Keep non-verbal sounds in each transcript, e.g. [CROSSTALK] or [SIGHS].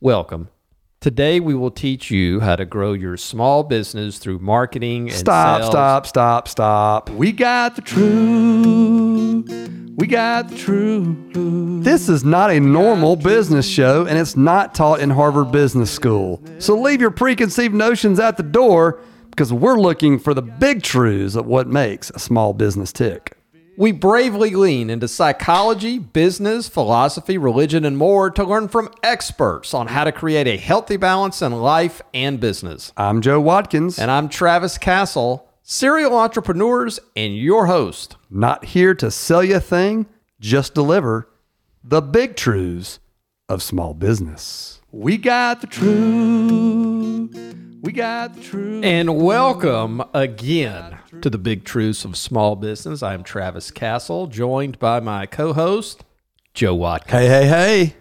Welcome. Today we will teach you how to grow your small business through marketing and Stop, sales. stop, stop, stop. We got the truth. We got the truth. This is not a normal business show, and it's not taught in Harvard Business School. So leave your preconceived notions at the door because we're looking for the big truths of what makes a small business tick. We bravely lean into psychology, business, philosophy, religion, and more to learn from experts on how to create a healthy balance in life and business. I'm Joe Watkins, And I'm Travis Castle, serial entrepreneurs and your host. not here to sell you a thing, just deliver the big truths of small business. We got the truth. We got the truth. And welcome again to the Big Truths of Small Business. I'm Travis Castle, joined by my co-host Joe Watkins. Hey, hey, hey.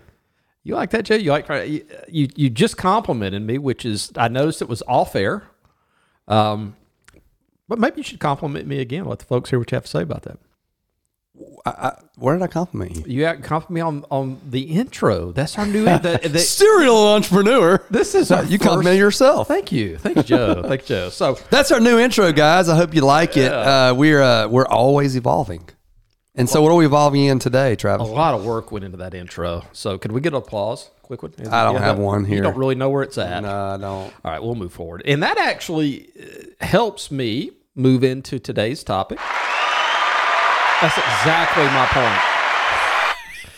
You like that, Joe? You like you you, you just complimented me, which is I noticed it was off air. Um, but maybe you should compliment me again. Let the folks hear what you have to say about that. I, I, where did I compliment you? You act- compliment me on on the intro. That's our new. the, [LAUGHS] the, Serial entrepreneur. this is our You first- complimented yourself. Thank you, thank you, Joe. [LAUGHS] thank you, Joe. So That's our new intro, guys. I hope you like it. Uh, we're uh, we're always evolving. And so, what are we evolving in today, Travis? a lot of work went into that intro. So could we get an applause? Quick one. I don't have one here. You don't really know where it's at. No, I don't. All right, we'll move forward. And that actually uh, helps me move into today's topic. That's exactly my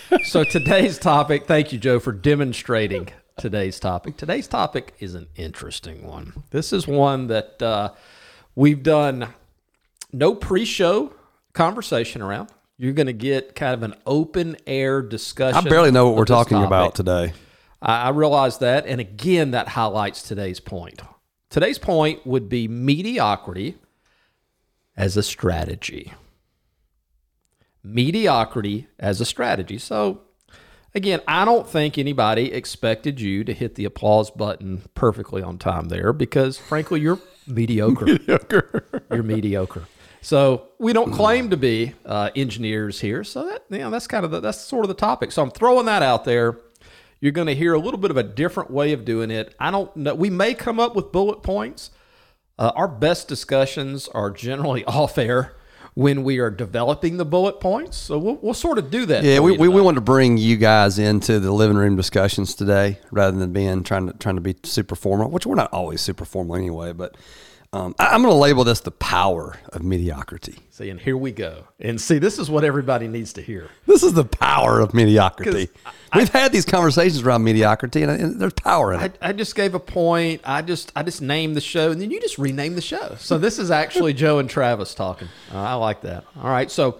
point. so, today's topic, thank you, Joe, for demonstrating today's topic. Today's topic is an interesting one. This is one that uh, we've done no pre show conversation around. You're going to get kind of an open air discussion. I barely know what we're talking topic. about today. I, I realize that. And again, that highlights today's point. Today's point would be mediocrity as a strategy. Mediocrity as a strategy. So, again, I don't think anybody expected you to hit the applause button perfectly on time there because, frankly, you're [LAUGHS] mediocre. You're mediocre. So we don't claim to be uh, engineers here. So that you know, that's kind of the, that's sort of the topic. So I'm throwing that out there. You're going to hear a little bit of a different way of doing it. I don't know. We may come up with bullet points. Uh, our best discussions are generally [LAUGHS] off air when we are developing the bullet points. So we'll, we'll sort of do that. Yeah, we, we, we want to bring you guys into the living room discussions today, rather than being trying to trying to be super formal, which we're not always super formal anyway. But um, I, I'm going to label this the power of mediocrity. see, and here we go. And see, this is what everybody needs to hear. This is the power of mediocrity. We've had these conversations around mediocrity, and, and there's power in it. I, I just gave a point. I just I just named the show, and then you just rename the show. So this is actually [LAUGHS] Joe and Travis talking. Uh, I like that. All right, so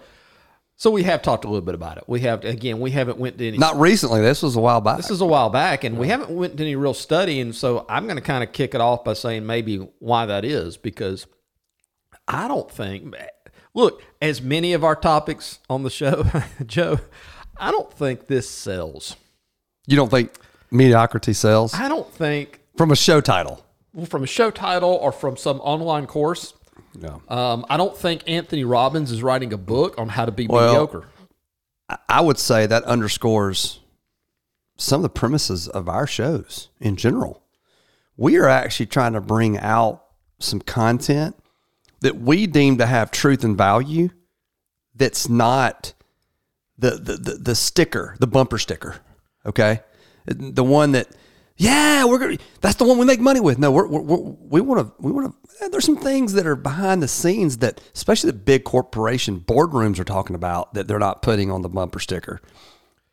so we have talked a little bit about it. We have again, we haven't went to any. Not recently. This was a while back. this is a while back, and we haven't went to any real study. And so I'm going to kind of kick it off by saying maybe why that is because I don't think. Look, as many of our topics on the show, [LAUGHS] Joe, I don't think this sells. you don't think mediocrity sells I don't think from a show title? Well, from a show title or from some online course. No. Um, I don't think Anthony Robbins is writing a book on how to be Well, mediocre. I- I would say that underscores some of the premises of our shows in general. We are actually trying to bring out some content that we deem to have truth and value that's not the the, the, the sticker, the bumper sticker. Okay? The one that yeah, we're gonna. That's the one we make money with. No, we're, we're, we're, we want to. We want to. There's some things that are behind the scenes that, especially the big corporation boardrooms are talking about that they're not putting on the bumper sticker.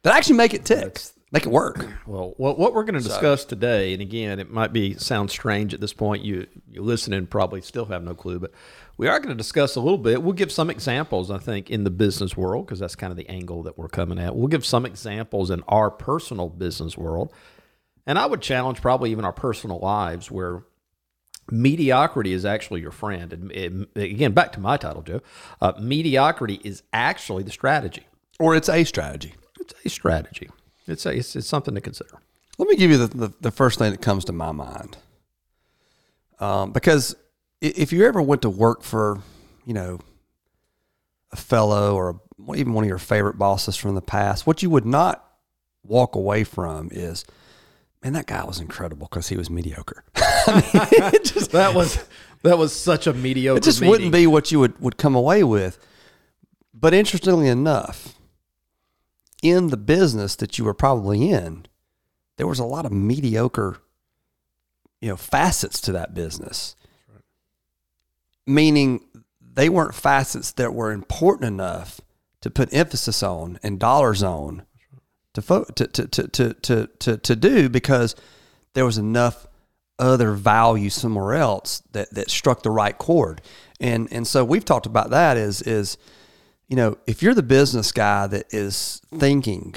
That actually make it tick, make it work. Well, what, what we're going to discuss today, and again, it might be sound strange at this point. You you listening probably still have no clue, but we are going to discuss a little bit. We'll give some examples, I think, in the business world because that's kind of the angle that we're coming at. We'll give some examples in our personal business world, and I would challenge probably even our personal lives where mediocrity is actually your friend. And it- again, back to my title, Joe. Uh, mediocrity is actually the strategy. Or it's a strategy. It's a strategy. It's a, it's, it's something to consider. Let me give you the, the, the first thing that comes to my mind. Um, because if you ever went to work for, you know, a fellow or a, even one of your favorite bosses from the past, what you would not walk away from is man, that guy was incredible because he was mediocre. [LAUGHS] [LAUGHS] that was that was such a mediocre. It just meeting. wouldn't be what you would, would come away with. But interestingly enough, in the business that you were probably in, there was a lot of mediocre, you know, facets to that business. Meaning they weren't facets that were important enough to put emphasis on and dollars on to, fo- to, to, to, to, to, to, do because there was enough other value somewhere else that, that struck the right chord. And, and so we've talked about that is, is, you know, if you're the business guy that is thinking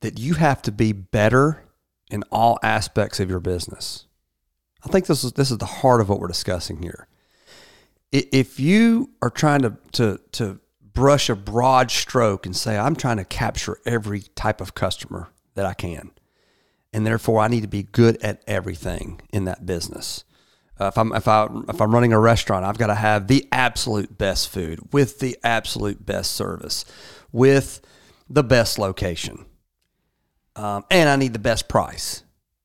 that you have to be better in all aspects of your business, I think this is, this is the heart of what we're discussing here. If you are trying to, to, to brush a broad stroke and say, I'm trying to capture every type of customer that I can, and therefore I need to be good at everything in that business. Uh, if I'm if I if I'm running a restaurant, I've got to have the absolute best food with the absolute best service, with the best location, um, and I need the best price.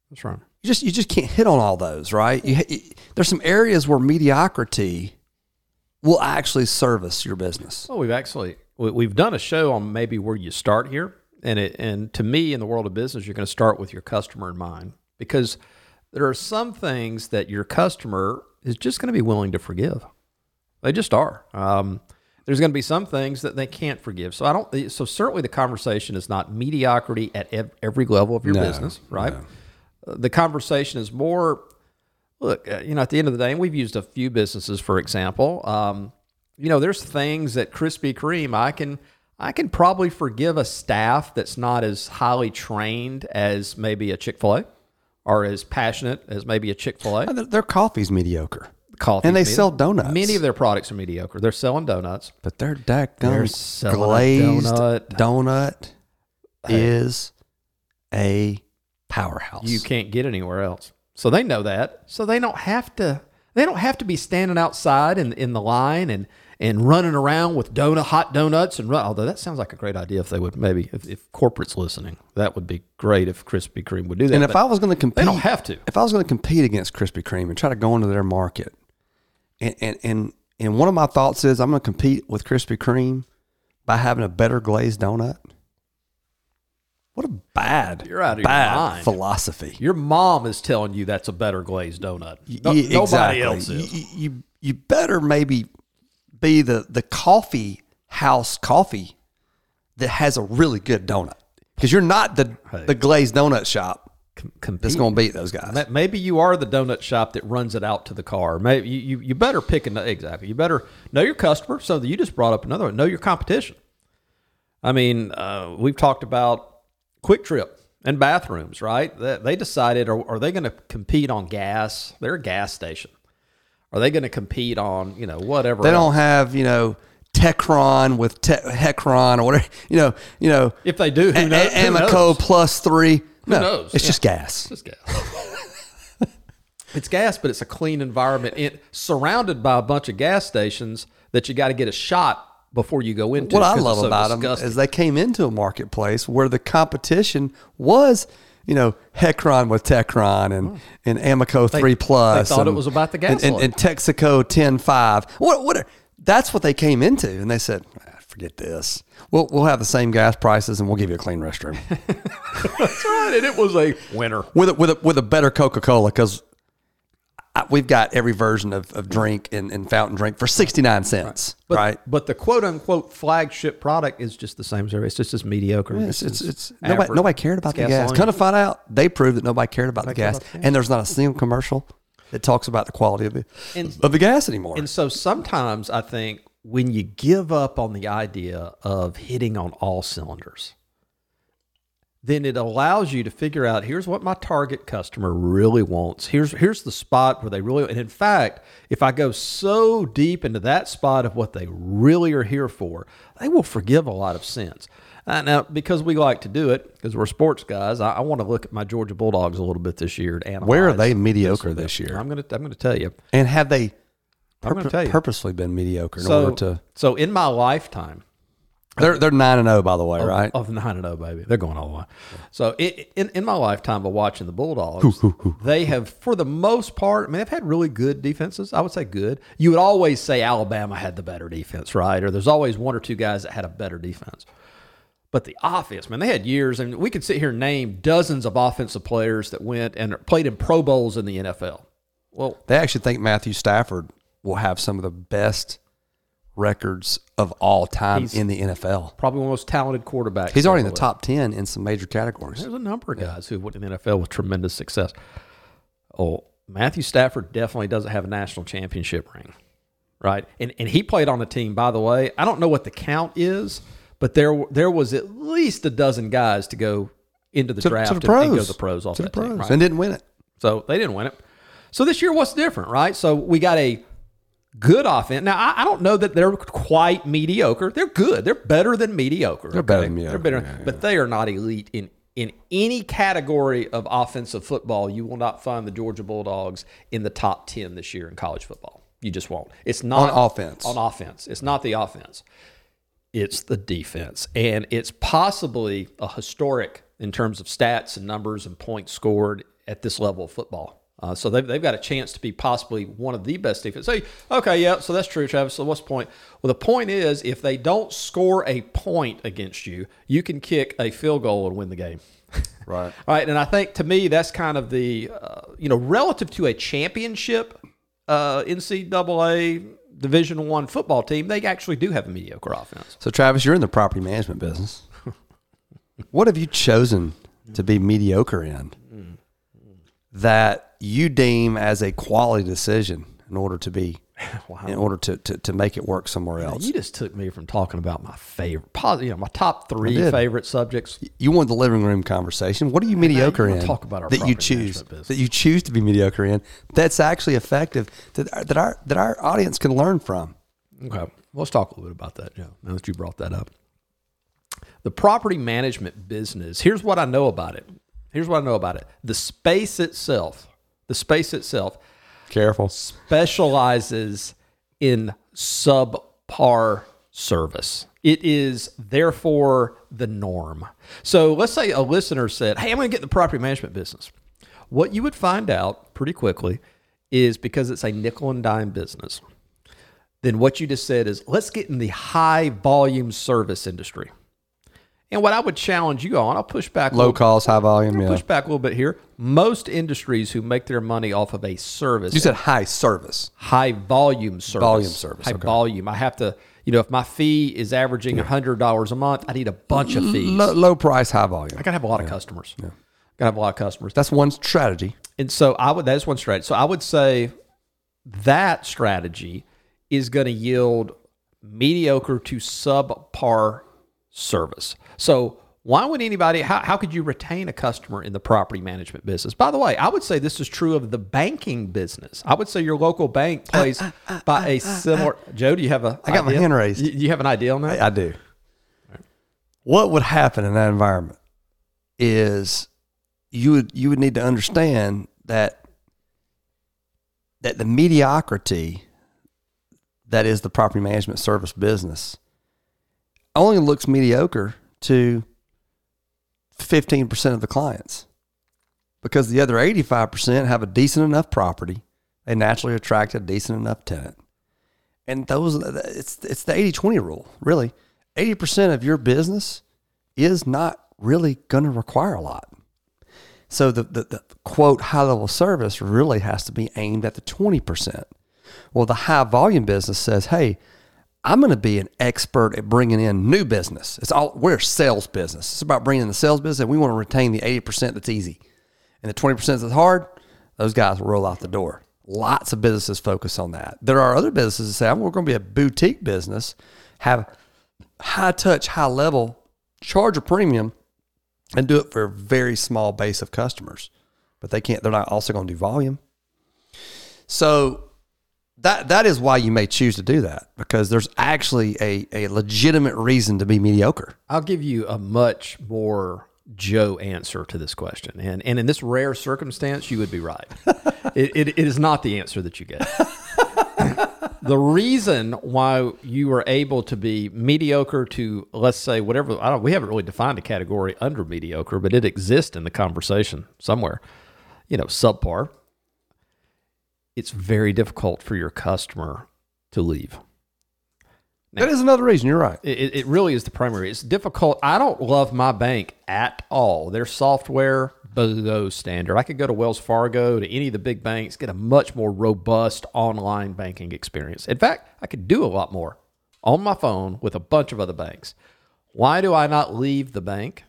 That's right. You just you just can't hit on all those, right? You, you, there's some areas where mediocrity will actually service your business. Well, we've actually we- we've done a show on maybe where you start here, and it and to me in the world of business, you're going to start with your customer in mind because there are some things that your customer is just going to be willing to forgive. They just are. Um, there's going to be some things that they can't forgive. So I don't. So certainly the conversation is not mediocrity at ev- every level of your No, business, right? Uh, The conversation is more look, uh, you know, at the end of the day, and we've used a few businesses for example. Um, you know, there's things that Krispy Kreme I can I can probably forgive a staff that's not as highly trained as maybe a Chick Fil A, or as passionate as maybe a Chick Fil A. Their, their coffee's mediocre, Coffee and they sell donuts. Many of their products are mediocre. They're selling donuts. but their They're selling glazed donut. donut, is a powerhouse. You can't get anywhere else. So they know that. So they don't have to. They don't have to be standing outside in in the line and and running around with donut hot donuts and run. Although that sounds like a great idea if they would maybe if, if corporate's listening, that would be great if Krispy Kreme would do that. and if I was going to compete, they don't have to. if I was going to compete against Krispy Kreme and try to go into their market, and and and, and one of my thoughts is I'm going to compete with Krispy Kreme by having a better glazed donut. What a bad, You're out of your bad mind. philosophy. Your mom is telling you that's a better glazed donut. No- Yeah, nobody exactly. else is. You, you you better maybe be the the coffee house coffee that has a really good donut because you're not the Hey. the glazed donut shop that's going to beat those guys. Ma- Maybe you are the donut shop that runs it out to the car. Maybe you, you, you better pick an exactly. You better know your customer. So you just brought up another one. Know your competition. I mean, uh, we've talked about QuikTrip and bathrooms, right? They, they decided are, are they going to compete on gas? They're a gas station. Are they going to compete on you know whatever? They else? don't have you know Techron with te- Hecron or whatever. [LAUGHS] You know you know If they do, who knows? A- Who Amoco knows? plus three. No, knows? It's Yeah. just gas. It's [LAUGHS] gas. it's gas, but it's a clean environment. It, surrounded by a bunch of gas stations that you got to get a shot before you go into. What I love so about them is they came into a marketplace where the competition was, you know, Chevron with Techron and, and Amoco 3 Plus. I thought it was about the and, and, and Texaco 10.5. What, what, that's what they came into. And they said, "Ah, forget this. We'll, we'll have the same gas prices and we'll give you a clean restroom [LAUGHS] That's right, and it was a winner. with a, with a, with a better Coca Cola because we've got every version of, of drink and, and fountain drink for 69 cents. But, right. but the quote unquote flagship product is just the same as everybody. It's just as mediocre. It's, it's, it's average. nobody, nobody cared about It's the gas. gasoline. Kind of find out they proved that nobody cared about the gas, about the gas. and there's not a single commercial that talks about the quality of the And- of the gas anymore. And so sometimes I think when you give up on the idea of hitting on all cylinders, then it allows you to figure out here's what my target customer really wants. Here's here's the spot where they really and in fact, if I go so deep into that spot of what they really are here for, they will forgive a lot of sins. Uh, now, because we like to do it, because we're sports guys, I, I want to look at my Georgia Bulldogs a little bit this year. And analyze Where are they mediocre this year? I'm gonna I'm gonna tell you. and have they I'm gonna tell you. purposely been mediocre in So, order to? so in my lifetime, They're they're nine and zero, by the way, oh, right? Of nine and zero, baby, they're going all the way. So in in my lifetime of watching the Bulldogs, they have, for the most part, I mean, they've had really good defenses. I would say good. You would always say Alabama had the better defense, right? Or there's always one or two guys that had a better defense. But the offense, man, they had years, and we could sit here and name dozens of offensive players that went and played in Pro Bowls in the NFL. Well, They actually think Matthew Stafford will have some of the best records of all time He's- in the NFL. probably one of the most talented quarterbacks. He's already in the lived. top ten in some major categories. There's a number of guys who went in the NFL with tremendous success. Oh, Matthew Stafford definitely doesn't have a national championship ring, right? And and he played on a team, by the way. I don't know what the count is, but there there was at least a dozen guys to go into the To, draft to the and- and go pros, to the pros off to the that team, right? and didn't win it. So they didn't win it. So this year, what's different, right? So we got a good offense. Now I, I don't know that they're quite mediocre. They're good. They're better than mediocre. They're better than mediocre, They're better, yeah, but they are not elite in in any category of offensive football. You will not find the Georgia Bulldogs in the top ten this year in college football. You just won't. It's not On offense. On offense, it's not the offense. It's the defense, and it's possibly a historic in terms of stats and numbers and points scored at this level of football. Uh, so they've, they've got a chance to be possibly one of the best defense. Say, okay, yeah, so that's true, Travis. So what's the point? Well, the point is, if they don't score a point against you, you can kick a field goal and win the game. [LAUGHS] Right. All right, and I think to me that's kind of the uh, you know relative to a championship uh, NCAA Division One football team, they actually do have a mediocre offense. So Travis, you're in the property management business. [LAUGHS] what have you chosen to be mediocre in that you deem as a quality decision in order to be [LAUGHS] in order to, to, to make it work somewhere else? You just took me from talking about my favorite, you know, my top three favorite subjects. You want the living room conversation. What are you mediocre in? talk about our that you choose that you choose to be mediocre in. That's actually effective. That that our that our audience can learn from. Okay, let's talk a little bit about that, Joe. Now that you brought that up, the property management business. Here's what I know about it. Here's what I know about it. The space itself, the space itself, Careful. specializes in subpar service. It is therefore the norm. So let's say a listener said, Hey, I'm going to get in the property management business. What you would find out pretty quickly is because it's a nickel and dime business, then what you just said is, Let's get in the high volume service industry. And what I would challenge you on, I'll push back Low little- cost, high volume. Yeah. push back a little bit here. Most industries who make their money off of a service You said high service. high volume service. Volume service, High okay. volume. I have to, you know, if my fee is averaging hundred dollars a month, I need a bunch of fees. Low, low price, high volume. I gotta have a lot of customers. Gotta have a lot of customers. That's one strategy. And so I would that's one strategy. So I would say that strategy is going to yield mediocre to subpar service. So why would anybody how, how could you retain a customer in the property management business? By the way, I would say this is true of the banking business. I would say your local bank uh, plays uh, uh, by a similar Joe, do you have a I got my hand raised. You, you have an idea on that? I do. What would happen in that environment is you would you would need to understand that that the mediocrity that is the property management service business only looks mediocre to 15% of the clients because the other 85% have a decent enough property. They naturally attract a decent enough tenant. And those it's it's the 80-20 rule really. 80% of your business is not really going to require a lot. So the, the, the quote high level service really has to be aimed at the 20% well the high volume business says hey i'm going to be an expert at bringing in new business it's all we're a sales business it's about bringing in the sales business and we want to retain the 80% that's easy and the 20% that's hard those guys roll out the door Lots of businesses focus on that. There are other businesses that say, we're going to be a boutique business, have high touch, high level, charge a premium, and do it for a very small base of customers. But they can't, they're not also going to do volume. So that that is why you may choose to do that because there's actually a, a legitimate reason to be mediocre. I'll give you a much more Joe answer to this question. And, and in this rare circumstance, you would be right. [LAUGHS] it, it, it is not the answer that you get. [LAUGHS] the reason why you were able to be mediocre to let's say whatever I don't we haven't really defined a category under mediocre, but it exists in the conversation somewhere. You know, subpar. It's very difficult for your customer to leave. that is another reason. You're right. It, it really is the primary. It's difficult. I don't love my bank at all. Their software below standard. I could go to Wells Fargo to any of the big banks, get a much more robust online banking experience. In fact, I could do a lot more on my phone with a bunch of other banks. Why do I not leave the bank?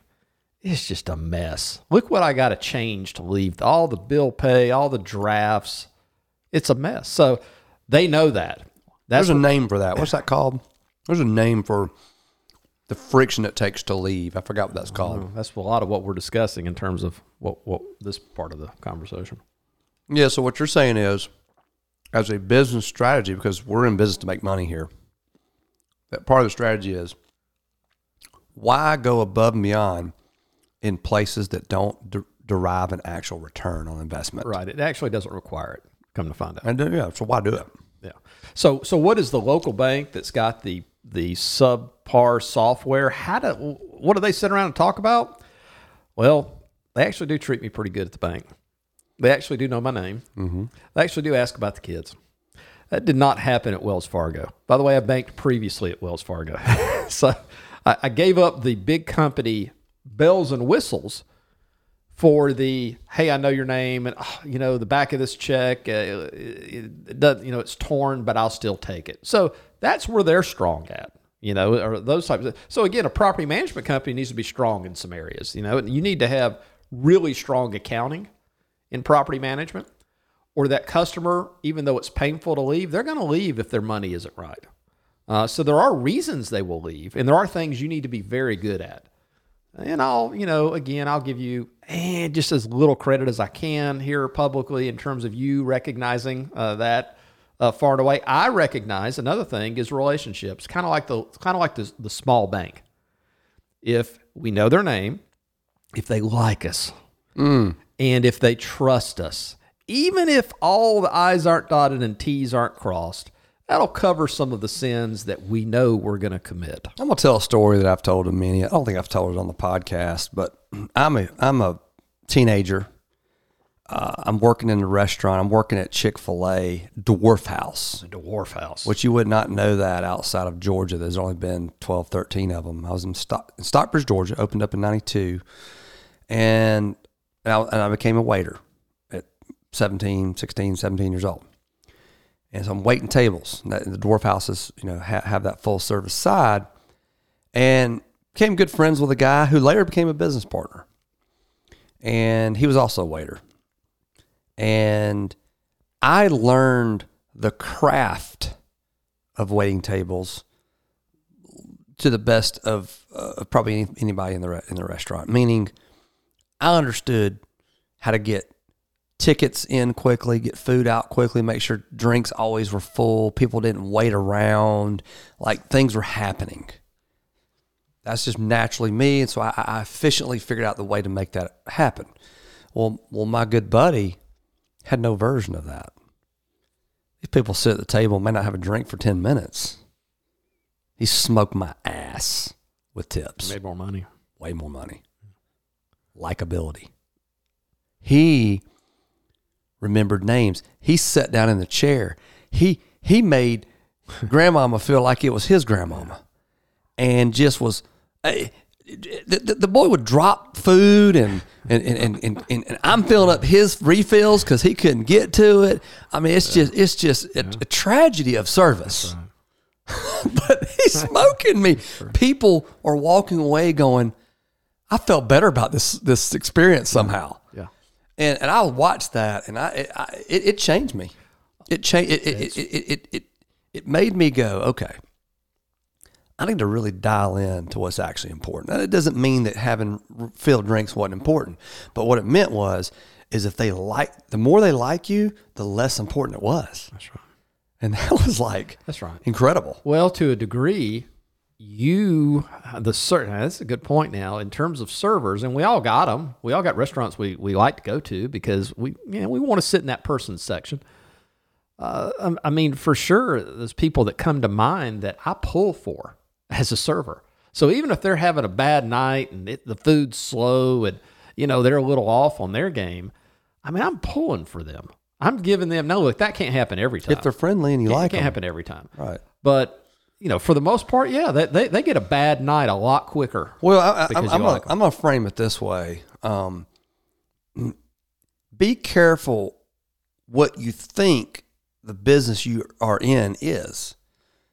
It's just a mess. Look what I got to change to leave all the bill pay, all the drafts. It's a mess. So they know that. That's There's a name for that. What's that called? There's a name for the friction it takes to leave. I forgot what that's oh, called. that's a lot of what we're discussing in terms of what, what this part of the conversation. Yeah. So what you're saying is, as a business strategy, because we're in business to make money here, that part of the strategy is why go above and beyond in places that don't de- derive an actual return on investment. Right. It actually doesn't require it. Come to find out. And uh, yeah, so why do it? Yeah. So so what is the local bank that's got the the subpar software? How do what do they sit around and talk about? Well, they actually do treat me pretty good at the bank. They actually do know my name. Mm-hmm. They actually do ask about the kids. That did not happen at Wells Fargo. By the way, I banked previously at Wells Fargo, [LAUGHS] so I, I gave up the big company bells and whistles for the hey, I know your name, and oh, you know the back of this check, uh, it, it does, you know it's torn, but I'll still take it. So that's where they're strong at, you know, or those types. Of, so again, a property management company needs to be strong in some areas. You know, you need to have really strong accounting in property management, or that customer, even though it's painful to leave, they're going to leave if their money isn't right. Uh, so there are reasons they will leave, and there are things you need to be very good at. And I'll, you know, again, I'll give you eh, just as little credit as I can here publicly in terms of you recognizing uh, that uh, far and away. I recognize another thing is relationships, kind of like the kind of like the, the small bank. If we know their name, if they like us, and if they trust us, even if all the I's aren't dotted and T's aren't crossed, that'll cover some of the sins that we know we're going to commit. I'm gonna tell a story that I've told to many. I don't think I've told it on the podcast, but [CLEARS THROAT] I'm a I'm a teenager. Uh, I'm working in the restaurant. I'm working at Chick Fil A Dwarf House, Dwarf House. which you would not know that outside of Georgia. There's only been 12, 13 of them. I was in, Stock, in Stockbridge, Georgia. Opened up in '92, and and I, and I became a waiter at 17, 16, 17 years old. And so I'm waiting tables. That, the dwarf houses, you know, ha- have that full service side. And became good friends with a guy who later became a business partner. And he was also a waiter. And I learned the craft of waiting tables to the best of, uh, probably any, anybody in the re- in the restaurant. Meaning, I understood how to get tickets in quickly, get food out quickly, make sure drinks always were full, people didn't wait around, like things were happening. That's just naturally me, and so I, I efficiently figured out the way to make that happen. Well, well, my good buddy had no version of that. These people sit at the table, and may not have a drink for ten minutes. He smoked my ass with tips Made more money. way more money. Likability. He remembered names. He sat down in the chair. He he made grandmama feel like it was his grandmama, and just was. eh, the, the, the boy would drop food and and, and, and, and, and, I'm filling up his refills because he couldn't get to it. I mean, it's just it's just a, a tragedy of service. [LAUGHS] but he's smoking me. People are walking away going, I felt better about this this experience somehow. Yeah. And and I watched that, and I it, I, it, it changed me. It changed. It it, it it it it made me go, okay. I need to really dial in to what's actually important. Now, it doesn't mean that having filled drinks wasn't important, but what it meant was, is if they like, the more they like you, the less important it was. That's right. And that [LAUGHS] was like That's right. incredible. Well, to a degree, you the certain that's a good point now in terms of servers, and we all got them. We all got restaurants we, we like to go to because we you know we want to sit in that person's section. Uh, um, I mean, for sure, there's people that come to mind that I pull for as a server. So even if they're having a bad night and it, the food's slow and you know they're a little off on their game, I mean, I'm pulling for them. I'm giving them no look. That can't happen every time. If they're friendly and you like it can't them, happen every time. right? But you know, for the most part, yeah, they they, they get a bad night a lot quicker. Well, I, I, I'm you I'm, gonna, like. I'm gonna frame it this way. Um, be careful what you think the business you are in is.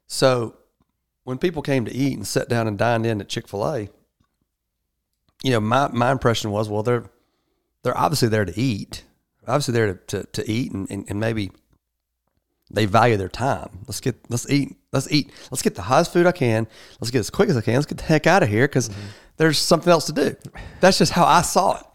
So, when people came to eat and sat down and dined in at Chick Fil A, you know, my my impression was, well, they're they're obviously there to eat, obviously there to, to, to eat, and, and, and maybe they value their time. Let's get let's eat let's eat let's get the hottest food I can. Let's get as quick as I can. Let's get the heck out of here because mm-hmm. there's something else to do. That's just how I saw it.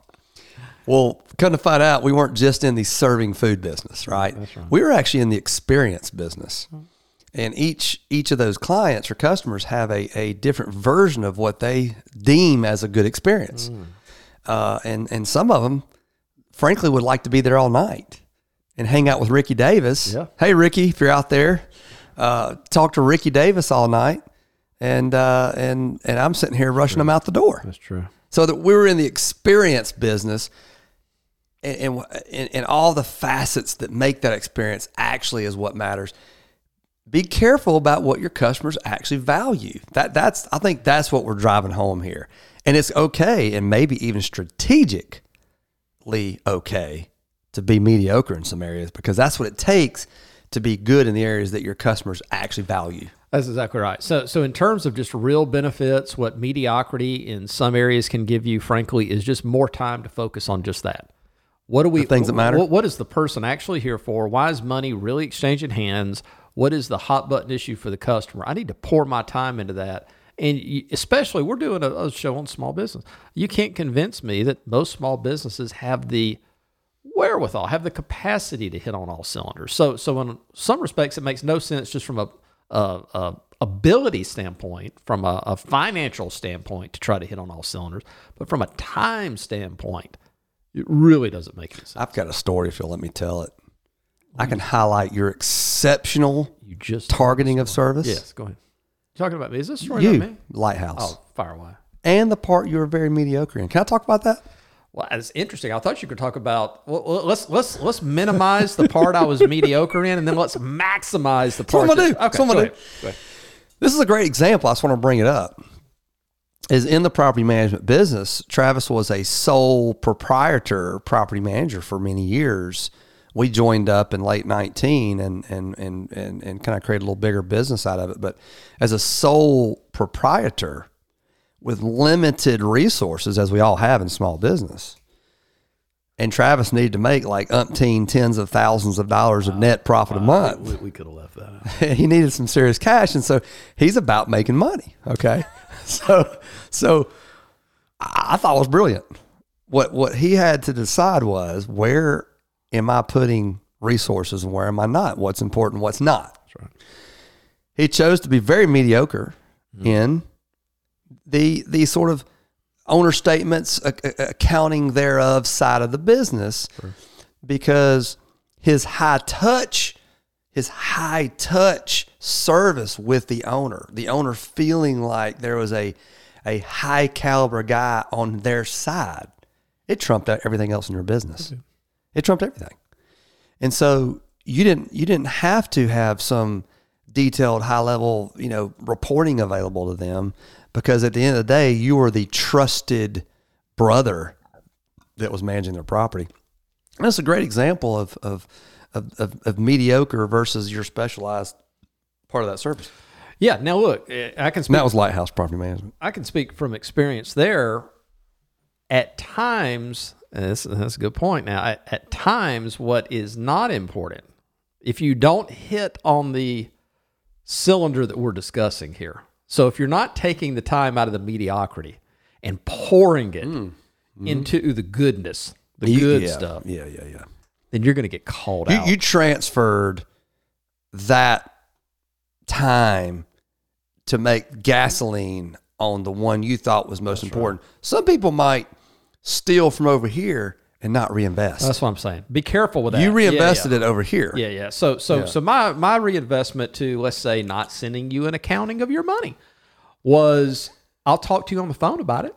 Well, come to find out, we weren't just in the serving food business, right? We were actually in the experience business. Mm-hmm. And each each of those clients or customers have a, a different version of what they deem as a good experience. Mm. Uh, and and some of them, frankly, would like to be there all night and hang out with Ricky Davis. Yeah. Hey, Ricky, if you're out there, uh, talk to Ricky Davis all night, and uh, and and I'm sitting here rushing them out the door. That's true. So that we were in the experience business, and, and and and all the facets that make that experience actually is what matters. Be careful about what your customers actually value. That that's I think that's what we're driving home here, and it's okay and maybe even strategically okay to be mediocre in some areas because that's what it takes to be good in the areas that your customers actually value. That's exactly right. So, so in terms of just real benefits, what mediocrity in some areas can give you, frankly, is just more time to focus on just that. What do we things that matter? What, what is the person actually here for? Why is money really exchanging hands? What is the hot button issue for the customer? I need to pour my time into that. And you, especially, we're doing a, a show on small business. You can't convince me that most small businesses have the wherewithal, have the capacity to hit on all cylinders. So, so in some respects, it makes no sense just from a, a, a ability standpoint, from a, a financial standpoint, to try to hit on all cylinders. But from a time standpoint, it really doesn't make any sense. I've got a story if you'll let me tell it. I can highlight your exceptional You just targeting of service. Yes, go ahead. You talking about me? Is this story You, about me? Lighthouse. Oh, fire away. And the part you were very mediocre in. Can I talk about that? Well, it's interesting. I thought you could talk about. Well, let's let's let's minimize the part I was mediocre in, and then let's maximize the part. do. That's what I'm gonna ahead. Go ahead. This is a great example. I just want to bring it up. Is in the property management business, Travis was a sole proprietor property manager for many years. We joined up in late 19 and and and and, and kind of created a little bigger business out of it. But as a sole proprietor with limited resources, as we all have in small business, and Travis needed to make like umpteen tens of thousands of dollars of net profit a month. We, we could have left that out. [LAUGHS] he needed some serious cash and so he's about making money okay? [LAUGHS] So so i I thought it was brilliant. What what he had to decide was where am i putting resources and where am i not? What's important what's not? That's right. he chose to be very mediocre mm. in the the sort of owner statements a- a- accounting thereof side of the business because his high touch his high touch service with the owner the owner feeling like there was a a high caliber guy on their side it trumped out everything else in your business. It trumped everything. And so you didn't you didn't have to have some detailed high level, you know, reporting available to them because at the end of the day, you were the trusted brother that was managing their property. And that's a great example of of, of, of, of mediocre versus your specialized part of that service. Yeah. Now look, eh, I can speak. that was Lighthouse Property Management. I can speak from experience there. At times, and this, that's a good point. Now, at, at times, what is not important, if you don't hit on the cylinder that we're discussing here, so if you're not taking the time out of the mediocrity and pouring it mm. mm-hmm. into the goodness, the You- good yeah, stuff, Yeah, yeah, yeah. then you're going to get called You, out. you transferred that time to make gasoline on the one you thought was most important. Some people might steal from over here and not reinvest. That's what I'm saying. Be careful with that. you reinvested yeah. it over here. Yeah, yeah. So so Yeah. so my my reinvestment to let's say not sending you an accounting of your money was I'll talk to you on the phone about it.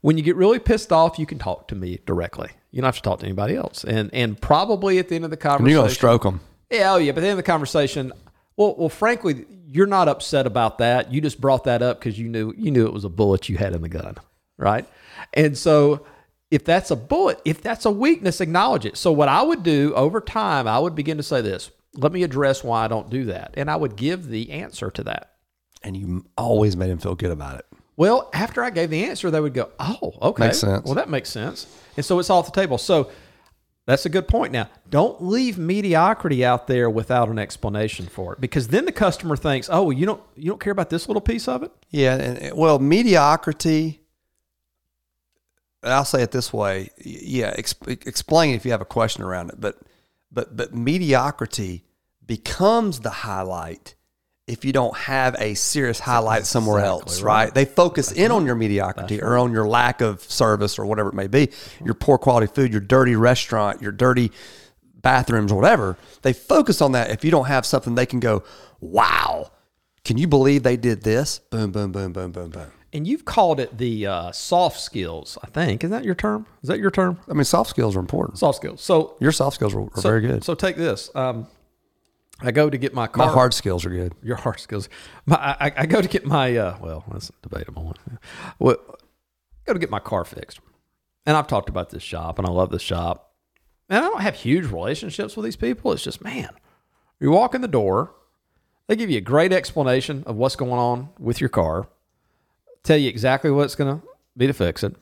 When you get really pissed off, you can talk to me directly. You don't have to talk to anybody else. And and probably at the end of the And conversation, you're gonna stroke them. yeah, oh yeah. But at the end of the conversation, well, well, frankly, you're not upset about that. You just brought that up because you knew you knew it was a bullet you had in the gun, right? And so, if that's a bullet, if that's a weakness, acknowledge it. So, what I would do over time, I would begin to say this. Let me address why I don't do that, and I would give the answer to that. And you always made him feel good about it. Well, after I gave the answer, they would go, "Oh, okay, Makes sense. Well, that makes sense." And so it's off the table. So that's a good point. Now, don't leave mediocrity out there without an explanation for it, because then the customer thinks, "Oh, well, you don't you don't care about this little piece of it." Yeah, and and- well, mediocrity. I'll say it this way. Yeah, exp- explain if you have a question around it, but but but mediocrity becomes the highlight if you don't have a serious highlight somewhere else, right? They focus in on your mediocrity or on your lack of service or whatever it may be, your poor quality food, your dirty restaurant, your dirty bathrooms whatever. They focus on that. If you don't have something, they can go, "Wow, can you believe they did this?" Boom, boom, boom, boom, boom, boom. And you've called it the uh, soft skills. I think is that your term? Is that your term? I mean, soft skills are important. Soft skills. So, Your soft skills are, are so very good. So take this. Um, I go to get my car. My hard skills are good. your hard skills. My, I, I go to get my uh, well, that's debatable. Well, go to get my car fixed, and I've talked about this shop, and I love this shop, and I don't have huge relationships with these people. It's just man, you walk in the door, they give you a great explanation of what's going on with your car, tell you exactly what's going to be to fix it,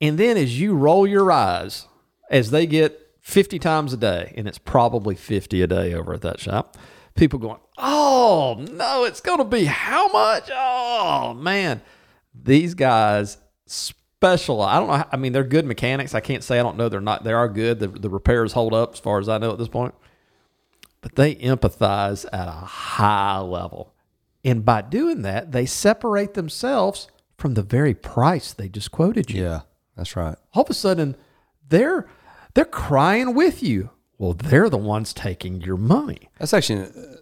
and then as you roll your eyes, as they get 50 times a day, and it's probably 50 a day over at that shop, people going, Oh, no, it's going to be how much? Oh, man. These guys special. I don't know. how- I mean, they're good mechanics. I can't say I don't know they're not. They are good. The, the repairs hold up as far as I know at this point. But they empathize at a high level. And by doing that, they separate themselves from the very price they just quoted you Yeah, that's right. all of a sudden they're they're crying with you. Well, they're the ones taking your money. That's actually uh,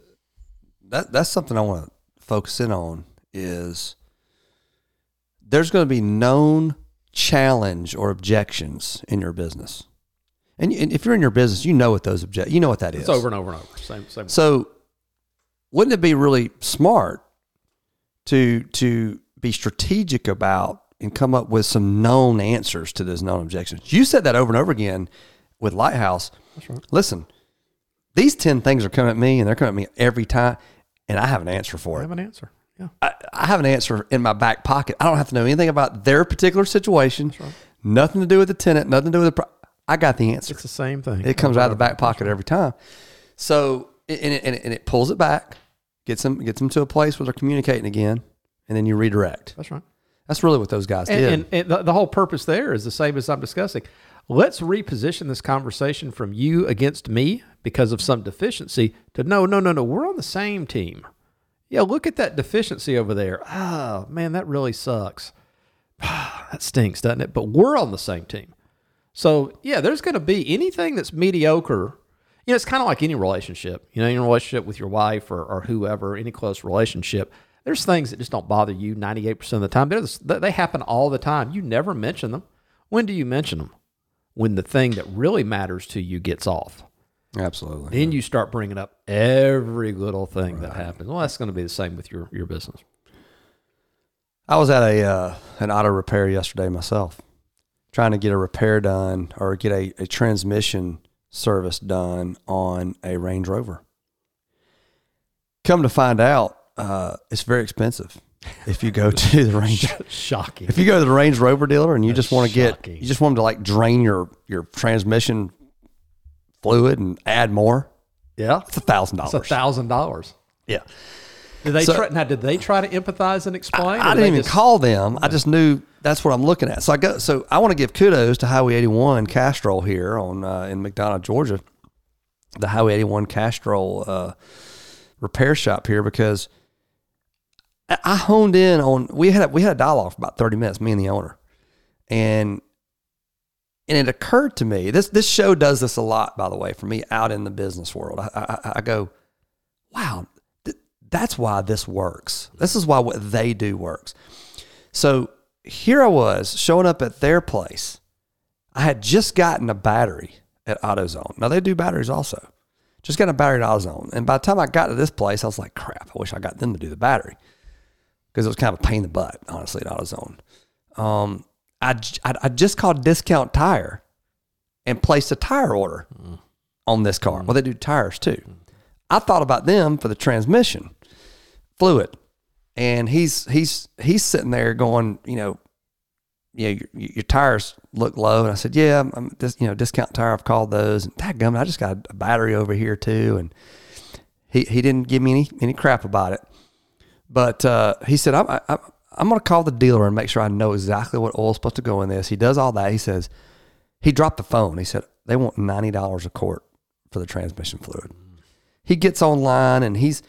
that. That's something I want to focus in on. Is there's going to be known challenge or objections in your business, and, and if you're in your business, you know what those object. You know what that is. It's over and over and over. Same same. So, wouldn't it be really smart to to be strategic about and come up with some known answers to those known objections? You said that over and over again with Lighthouse. That's right. Listen, these ten things are coming at me, and they're coming at me every time, and I have an answer for it. I have an answer. Yeah. I, I have an answer in my back pocket. I don't have to know anything about their particular situation. Nothing to do with the tenant. Nothing to do with the. Pro- I got the answer. It's the same thing. It comes out of the back pocket every time. So and it, and it, and it pulls it back, gets them gets them to a place where they're communicating again, and then you redirect. That's right. That's really what those guys And, did. and, and the, the whole purpose there is the same as I'm discussing. Let's reposition this conversation from you against me because of some deficiency to no, no, no, no. We're on the same team. Yeah, look at that deficiency over there. Oh, man, that really sucks. [SIGHS] that stinks, doesn't it? But we're on the same team. So, yeah, there's going to be anything that's mediocre. You know, it's kind of like any relationship. You know, your relationship with your wife or, or whoever, any close relationship. There's things that just don't bother you 98% of the time. There's, they happen all the time. You never mention them. When do you mention them? When the thing that really matters to you gets off. Absolutely. Then you start bringing up every little thing that happens. Well, that's going to be the same with your, your business. I was at a uh, an auto repair yesterday myself, trying to get a repair done or get a, a transmission service done on a Range Rover. Come to find out, uh, it's very expensive if you go to the Range. [LAUGHS] Shocking. If you go to the Range Rover dealer and you That's just want to get, you just want them to like drain your your transmission fluid and add more, Yeah. it's a thousand It's a thousand dollars. Yeah, Did they So- try, now? Did they try to empathize and explain? I did didn't even just- call them. I just knew that's what I'm looking at. So I go. So I want to give kudos to Highway 81 Castrol here on uh, in McDonough, Georgia, the Highway 81 Castrol uh, repair shop here because I- I honed in on we had we had a dialogue for about 30 minutes, me and the owner, and and it occurred to me this this show does this a lot, by the way, for me out in the business world. I, I, I go, wow, that's why this works. This is why what they do works. So here I was showing up at their place. I had just gotten a battery at AutoZone. Now they do batteries also. Just got a battery at AutoZone. And by the time I got to this place, I was like, crap, I wish I got them to do the battery. Because it was kind of a pain in the butt, honestly, at AutoZone. Um, I, I, I just called Discount Tire and placed a tire order mm. on this car. Mm. Well, they do tires too. Mm. I thought about them for the transmission fluid. And he's he's he's sitting there going, you know, yeah, your, your, tires look low. And I said, yeah, I'm, I'm you know, discount tire. I've called those. And dadgummit, I just got a battery over here too. And he, he didn't give me any, any crap about it. But uh, he said, I'm, I, I'm going to call the dealer and make sure I know exactly what oil's supposed to go in this. He does all that. He says, he dropped the phone. He said, they want $90 a quart for the transmission fluid. He gets online and he's,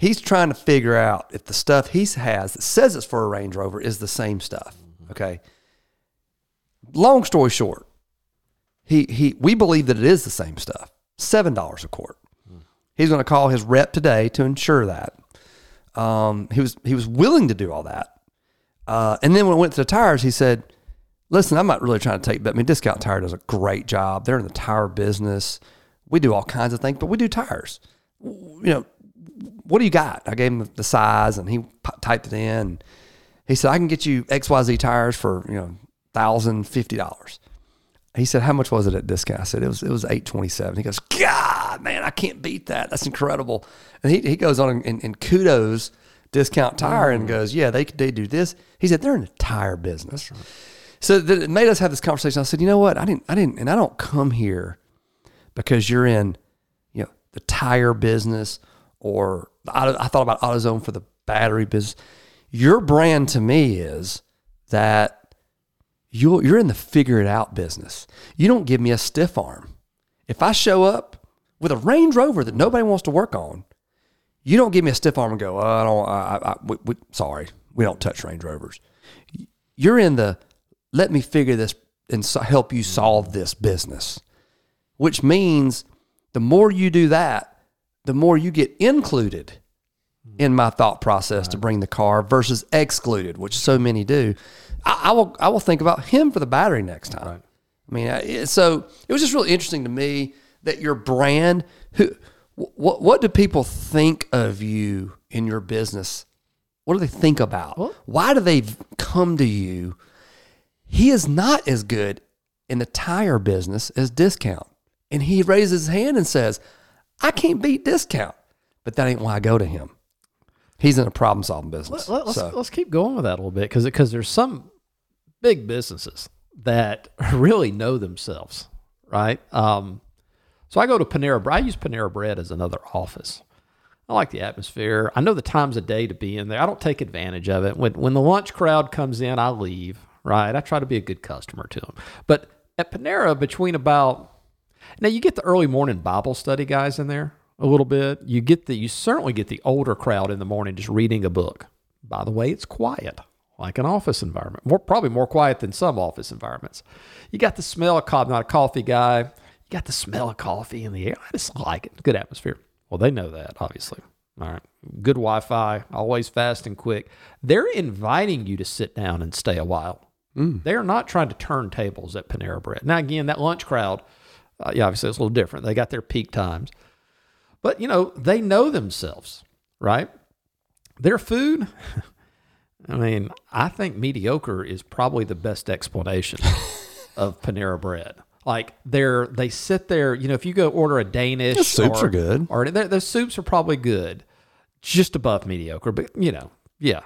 he's trying to figure out if the stuff he has that says it's for a Range Rover is the same stuff. Okay. Long story short, he he we believe that it is the same stuff. Seven dollars a quart. He's going to call his rep today to ensure that. Um, he was he was willing to do all that. Uh, and then when we went to the tires, he said, "Listen, I'm not really trying to take, but I mean, Discount Tire does a great job. They're in the tire business. We do all kinds of things, but we do tires. You know, what do you got?" I gave him the size, and he typed it in. He said, I can get you XYZ tires for, you know, thousand fifty dollars. He said, How much was it at discount? I said, It was it was eight twenty seven. He goes, God, man, I can't beat that. That's incredible. And he, he goes on and, and kudos discount tire and mm. goes, Yeah, they they do this. He said, They're in the tire business. Right. So it made us have this conversation. I said, you know what? I didn't I didn't and I don't come here because you're in, you know, the tire business or I, thought about AutoZone for the battery business. Your brand to me is that you you're in the figure it out business. You don't give me a stiff arm. If I show up with a Range Rover that nobody wants to work on, you don't give me a stiff arm and go, oh, I don't, I, I, we, we, sorry, we don't touch Range Rovers. You're in the let me figure this and help you solve this business, which means the more you do that, the more you get included hmm. in my thought process right. to bring the car versus excluded, which so many do. I, I, will I will think about him for the battery next time. Right. I mean, I, so it was just really interesting to me that your brand. Who, what what do people think of you in your business? What do they think about? What? Why do they come to you? He is not as good in the tire business as discount, and he raises his hand and says, "I can't beat discount." But that ain't why I go to him he's in a problem solving business. Let, us so. let's keep going with that a little bit because because there's some big businesses that [LAUGHS] really know themselves, right? Um, so I go to Panera. I use Panera Bread as another office. I like the atmosphere. I know the times of day to be in there. I don't take advantage of it. When when the lunch crowd comes in, I leave. Right? I try to be a good customer to them. But at Panera, between about now you get the early morning Bible study guys in there a little bit. You get the you certainly get the older crowd in the morning just reading a book. By the way, it's quiet, like an office environment. More probably more quiet than some office environments. You got the smell of coffee, not a coffee guy. You got the smell of coffee in the air. I just like it. Good atmosphere. Well, they know that, obviously. All right. Good Wi Fi, always fast and quick. They're inviting you to sit down and stay a while. Mm. They're not trying to turn tables at Panera Bread. Now, again, that lunch crowd, uh, yeah, obviously it's a little different. They got their peak times. But, you know, they know themselves, right? Their food, [LAUGHS] I mean, I think mediocre is probably the best explanation [LAUGHS] of Panera bread. Like they're they sit there, you know, if you go order a Danish, the soups or, are good, or the soups are probably good, just above mediocre, but you know, yeah.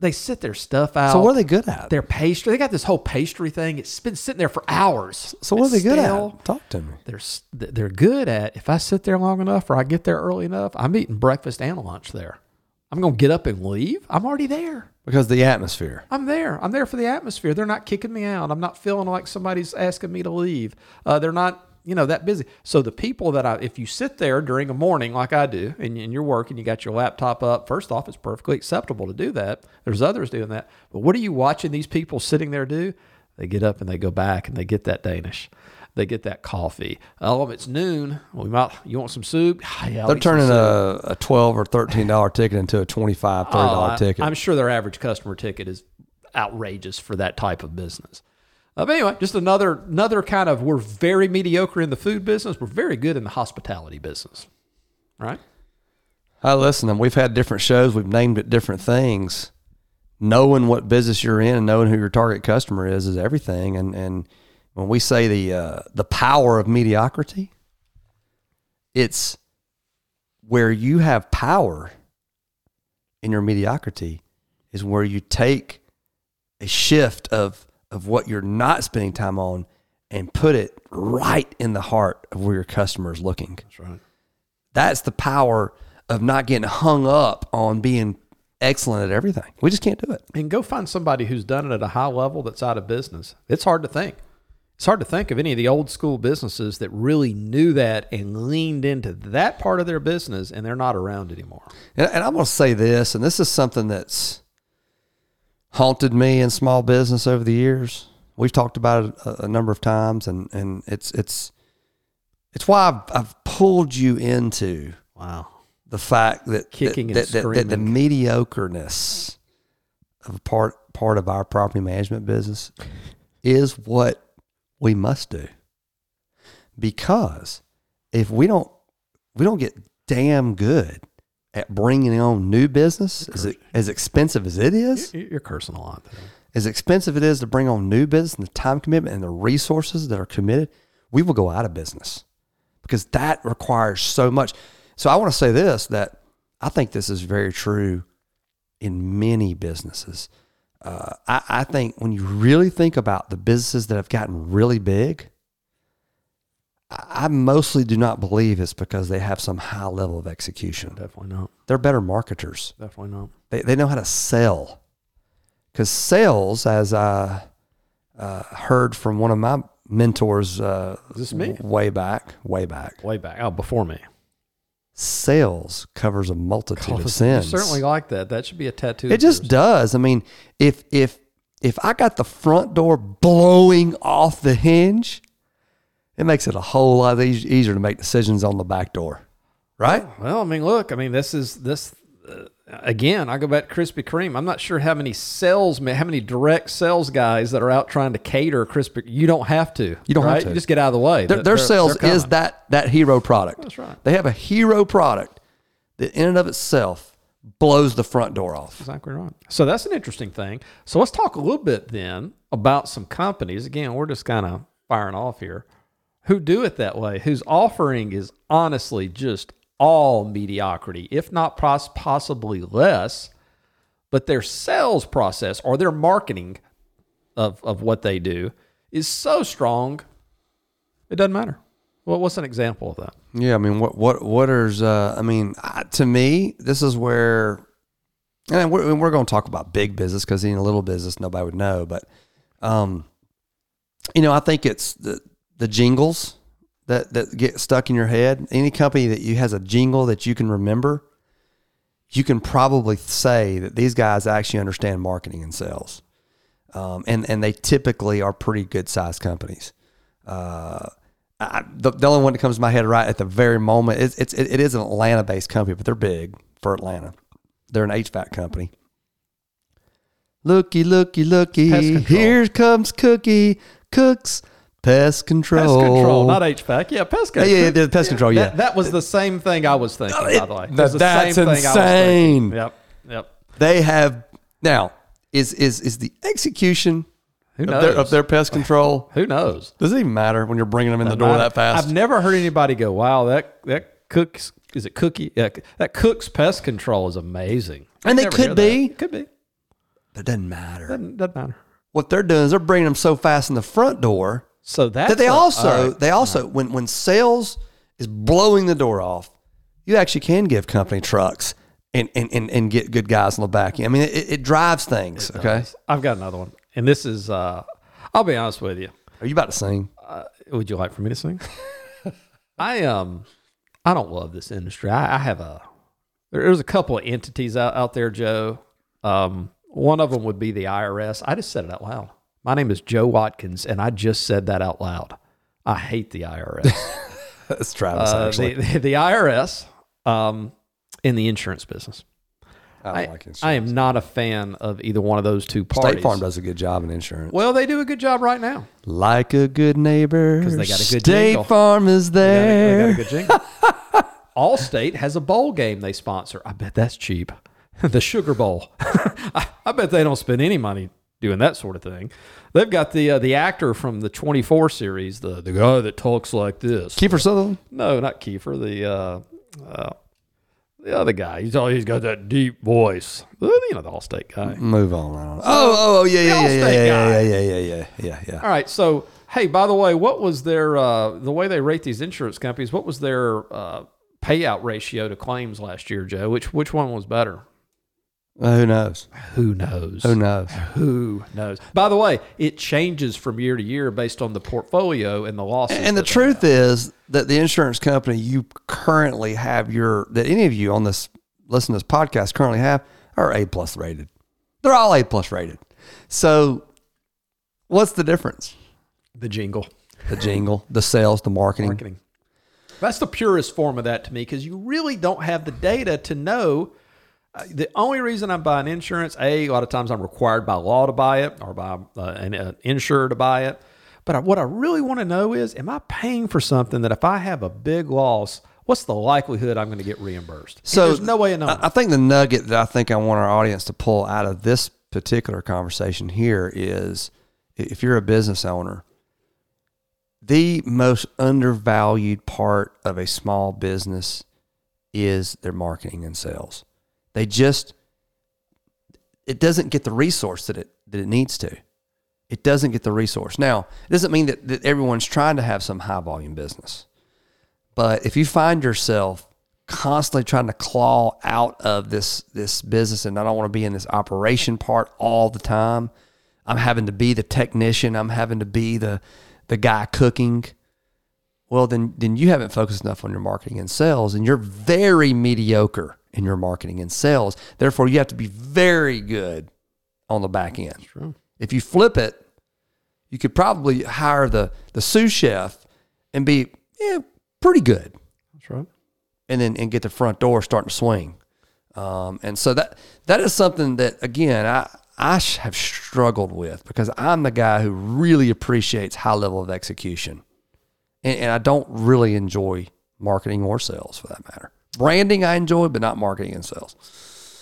They sit their stuff out. So what are they good at? Their pastry. They got this whole pastry thing. It's been sitting there for hours. So what are they good at? Talk to me. They're they're good at. If I sit there long enough, or I get there early enough, I'm eating breakfast and lunch there. I'm gonna get up and leave. I'm already there because the atmosphere. I'm there. I'm there for the atmosphere. They're not kicking me out. I'm not feeling like somebody's asking me to leave. Uh, they're not you know that busy. So the people that I, if you sit there during a morning like I do, and, and you're working, you got your laptop up. First off, it's perfectly acceptable to do that. There's others doing that. But what are you watching these people sitting there do? They get up and they go back and they get that Danish. They get that coffee. Oh, it's noon. We might. You want some soup? [SIGHS] Yeah, They're turning a, a twelve or thirteen dollar ticket into a 25 30 dollar oh, ticket. I'm sure their average customer ticket is outrageous for that type of business. Uh, but anyway, just another another kind of we're very mediocre in the food business. We're very good in the hospitality business, right? I listen. And we've had different shows. We've named it different things. Knowing what business you're in and knowing who your target customer is is everything. And and when we say the uh, the power of mediocrity, it's where you have power in your mediocrity is where you take a shift of of what you're not spending time on and put it right in the heart of where your customer is looking. That's right. That's the power of not getting hung up on being excellent at everything. We just can't do it. And go find somebody who's done it at a high level that's out of business. It's hard to think. It's hard to think of any of the old school businesses that really knew that and leaned into that part of their business, and they're not around anymore. And, and I'm going to say this, and this is something that's haunted me in small business over the years. We've talked about it a, a number of times, and, and it's it's it's why I've, I've pulled you into wow. the fact that kicking that, that, that, that, the mediocreness of part part of our property management business is what we must do. Because if we don't we don't get damn good at bringing on new business? As, as expensive as it is? You're cursing a lot as expensive it is to bring on new business and the time commitment and the resources that are committed we will go out of business because that requires so much. So I want to say this that I think this is very true in many businesses. Uh, I, I think when you really think about the businesses that have gotten really big, I mostly do not believe it's because they have some high level of execution. Definitely not. They're better marketers. Definitely not. They, they know how to sell. Because sales, as I uh, heard from one of my mentors uh, Is this me? way back, way back. Way back. Oh, before me sales covers a multitude of sins. certainly like that. That should be a tattoo. It just does. I mean, if if if I got the front door blowing off the hinge, it makes it a whole lot easier to make decisions on the back door, right? Well, I mean, look, I mean, this is this uh, again, I go back to Krispy Kreme. I'm not sure how many salesmen, how many direct sales guys that are out trying to cater Krispy. You don't have to. You don't right? have to. You just get out of the way. Their, their sales is that that hero product. That's right. They have a hero product that, in and of itself, blows the front door off. Exactly right. So that's an interesting thing. So let's talk a little bit then about some companies. Again, we're just kind of firing off here. Who do it that way? Whose offering is honestly just all mediocrity, if not possibly less. But their sales process or their marketing of, of what they do is so strong, it doesn't matter. Well, what's an example of that? Yeah, I mean, what what what is? Uh, I mean, to me, this is where, and we're, we're going to talk about big business because in a little business nobody would know, but, um, you know, I think it's the the jingles that that get stuck in your head, any company that you has a jingle that you can remember, you can probably say that these guys actually understand marketing and sales, um, and and they typically are pretty good sized companies. Uh, I, the, the, only one that comes to my head right at the very moment is it's it, it is an Atlanta based company, but they're big for Atlanta. They're an HVAC company. Looky, looky, looky! Here comes Cookie. Cooks Pest control. Pest control, not HVAC. Yeah, pest control. Yeah, yeah, the pest control. Yeah, that, that, was the same thing I was thinking. by the way, that, that's insane. Yep, yep. They have now is is is the execution Who knows? Of, their, of their pest control. Who knows? Does it even matter when you're bringing them in the door matter. that fast? I've never heard anybody go, "Wow, that that cooks is it cookie? Yeah, that cooks pest control is amazing." And they could be, could be. But it doesn't matter. Doesn't, doesn't matter. What they're doing is they're bringing them so fast in the front door so that they also right. they also right. when when sales is blowing the door off, you actually can give company trucks and and and, and get good guys on the back. I mean, it, it drives things. It okay, I've got another one, and this is uh, I'll be honest with you. Are you about to sing? Uh, would you like for me to sing? [LAUGHS] I um I don't love this industry. I, I have a there's a couple of entities out, out there, Joe. Um, one of them would be the IRS. I just said it out loud. My name is Joe Watkins, and I just said that out loud. I hate the IRS. [LAUGHS] That's Travis, Uh, actually. the, the, IRS um, in the insurance business. I don't I, like insurance. I am not a fan of either one of those two parties. State Farm does a good job in insurance. Well, they do a good job right now. Like a good neighbor. 'Cause they got a good State jingle. Farm is there. They there. got a good jingle. [LAUGHS] Allstate has a bowl game they sponsor. I bet that's cheap. [LAUGHS] the Sugar Bowl. I, I bet they don't spend any money doing that sort of thing. They've got the uh, the actor from the 24 series, the the guy that talks like this. Kiefer Sutherland. No, not Kiefer. The uh, uh, the other guy. He's all he's got that deep voice. You know the Allstate guy. Move on. Oh, oh, oh, yeah, yeah, yeah, yeah, yeah, yeah, yeah, yeah, yeah, yeah, yeah. All right. So hey, by the way, what was their uh, the way they rate these insurance companies? What was their uh, payout ratio to claims last year, Joe? Which which one was better? Well, who knows? Who knows? Who knows? Who knows? By the way, it changes from year to year based on the portfolio and the losses. And the that they truth is that the insurance company you currently have your that any of you on this listen to this podcast currently have are A plus rated. They're all A plus rated. So what's the difference? the jingle The jingle, the sales, the marketing. marketing. That's the purest form of that to me because you really don't have the data to know. Uh, the only reason I'm buying insurance, a, a lot of times I'm required by law to buy it or by uh, an uh, insurer to buy it. But I, what I really want to know is, am I paying for something that if I have a big loss, what's the likelihood I'm going to get reimbursed? So there's no way of knowing. I, I think the nugget that I think I want our audience to pull out of this particular conversation here is if you're a business owner, the most undervalued part of a small business is their marketing and sales. They just it doesn't get the resource that it that it needs to. It doesn't get the resource. Now, it doesn't mean that, that everyone's trying to have some high volume business. But if you find yourself constantly trying to claw out of this this business and I don't want to be in this operation part all the time, I'm having to be the technician, I'm having to be the the guy cooking. Well, then then you haven't focused enough on your marketing and sales and you're very mediocre in your marketing and sales. Therefore, you have to be very good on the back end. True. If you flip it, you could probably hire the the sous chef and be yeah, pretty good That's right. and then and get the front door starting to swing. Um, and so that that is something that again I I have struggled with because I'm the guy who really appreciates high level of execution, and, and I don't really enjoy marketing or sales for that matter. Branding I enjoy, but not marketing and sales.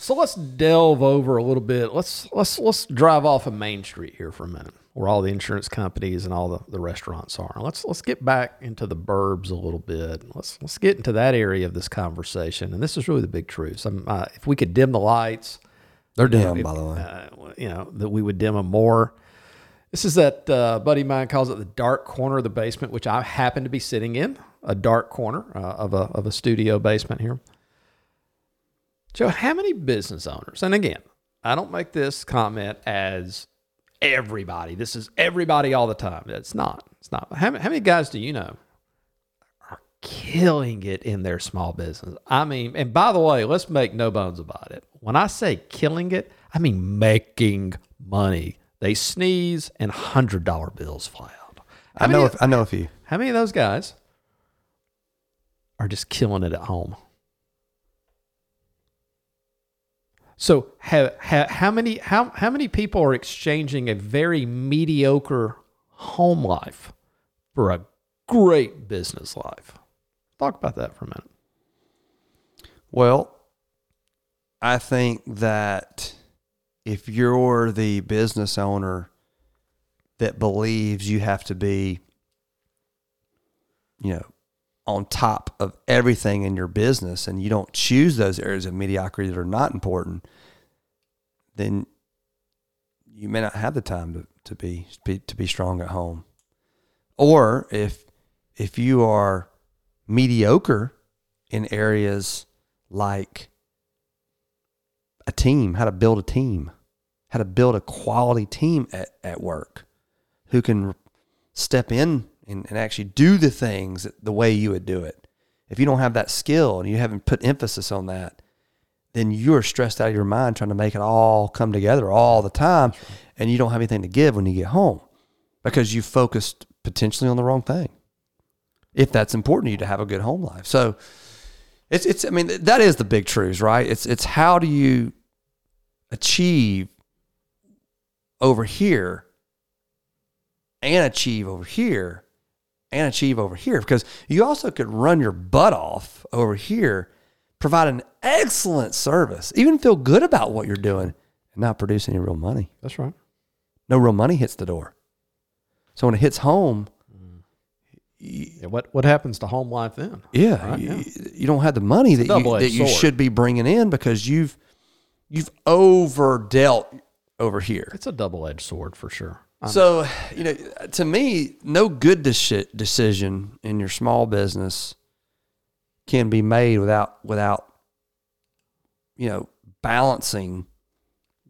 So let's delve over a little bit. Let's let's let's drive off of Main Street here for a minute, where all the insurance companies and all the, the restaurants are. Let's let's get back into the burbs a little bit. Let's let's get into that area of this conversation. And this is really the big truth. Uh, if we could dim the lights, They're dim, by the way. uh, you know, that we would dim them more. This is that uh, buddy of mine calls it the dark corner of the basement, which I happen to be sitting in a dark corner uh, of a of a studio basement here. Joe, how many business owners? And again, I don't make this comment as everybody. This is everybody all the time. It's not. It's not. How, how many guys do you know are killing it in their small business? I mean, and by the way, let's make no bones about it. When I say killing it, I mean making money. They sneeze and hundred dollar bills fly out. How I know. I know a few. how many of those guys are just killing it at home? So, how, how, how many how, how many people are exchanging a very mediocre home life for a great business life? Talk about that for a minute. Well, I think that if you're the business owner that believes you have to be, you know, on top of everything in your business and you don't choose those areas of mediocrity that are not important, then you may not have the time to, to be, to be strong at home. Or if if you are mediocre in areas like a team, how to build a team, how to build a quality team at, at work who can step in and, and actually do the things the way you would do it. If you don't have that skill and you haven't put emphasis on that, then you're stressed out of your mind trying to make it all come together all the time, and you don't have anything to give when you get home because you focused potentially on the wrong thing. If that's important to you to have a good home life, so it's it's. I mean, that is the big truth, right? It's it's how do you achieve over here and achieve over here and achieve over here because you also could run your butt off over here, provide an excellent service, even feel good about what you're doing, and not produce any real money. That's right. No real money hits the door. So when it hits home, mm. Yeah, what what happens to home life then? yeah, Right, you, yeah. you don't have the money that you, that you sword. should be bringing in because you've you've overdealt over here. It's a double edged sword for sure. So, you know, to me, no good deci- decision in your small business can be made without without you know balancing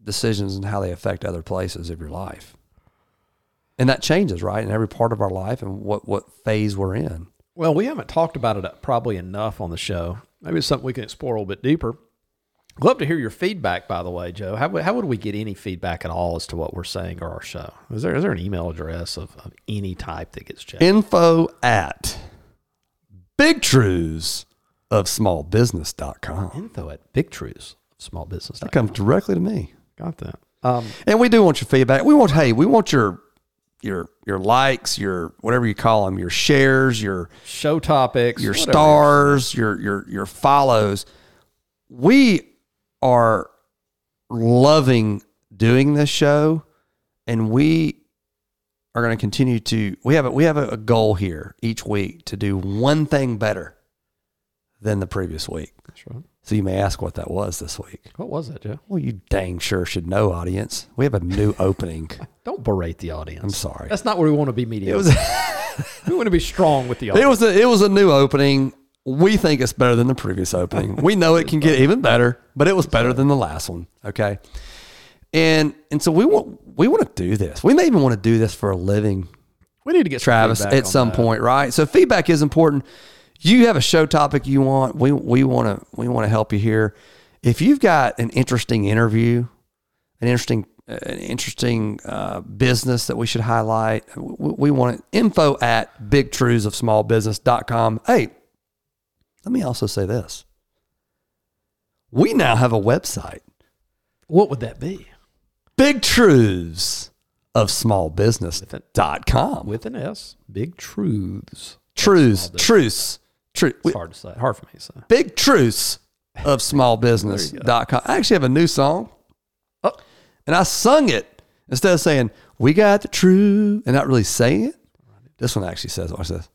decisions and how they affect other places of your life. And that changes, right, in every part of our life and what what phase we're in. Well, we haven't talked about it probably enough on the show. Maybe it's something we can explore a little bit deeper. Love to hear your feedback, by the way, Joe. How, would- how would we get any feedback at all as to what we're saying or our show? Is there is there an email address of, of any type that gets checked? Info at big of smallbusiness.com. Info at Big of. That comes directly to me. Got that. Um, And we do want your feedback. We want, hey, we want your your your likes, your whatever you call them, your shares, your show topics, your whatever. stars, your your your follows. We are loving doing this show, and we are going to continue to. We have a, we have a, goal here each week to do one thing better than the previous week. That's right. So you may ask what that was this week. What was that, Joe? Well, you dang sure should know, audience. We have a new [LAUGHS] opening. Don't berate the audience. I'm sorry. That's not where we want to be mediocre. It was [LAUGHS] we want to be strong with the audience. [LAUGHS] it was a, it was a new opening. We think it's better than the previous opening. We know it can get even better, but it was better than the last one. Okay, and and so we want we want to do this. We may even want to do this for a living, we need to get Travis, at some that. point, right? So feedback is important. You have a show topic you want. We we want to we want to help you here. If you've got an interesting interview, an interesting an interesting uh, business that we should highlight, we, we want it info at bigtruthsofsmallbusiness.com. Hey, let me also say this. We now have a website, What would that be? Big Truths of smallbusiness.com. With an S. Big truths. Truths, truths, truth. It's hard to say. Hard for me to say. Big Truths of [LAUGHS] smallbusiness.com. I actually have a new song. Oh. And I sung it instead of saying, We got the truth, and not really saying it. This one actually says, Watch this.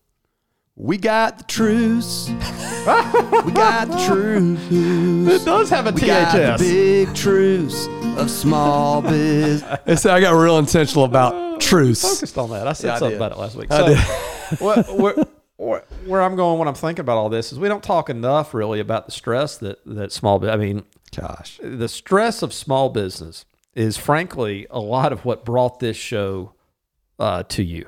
We got the truths. we got the truth. It does have a We got the big truths of small [LAUGHS] business. See, I got real intentional about truths. Focused on that. I said Yeah, something did. about it last week. I So, what, where, where, where I'm going when I'm thinking about all this is we don't talk enough really about the stress that, that small, bu- I mean, Gosh. the stress of small business is frankly a lot of what brought this show uh, to you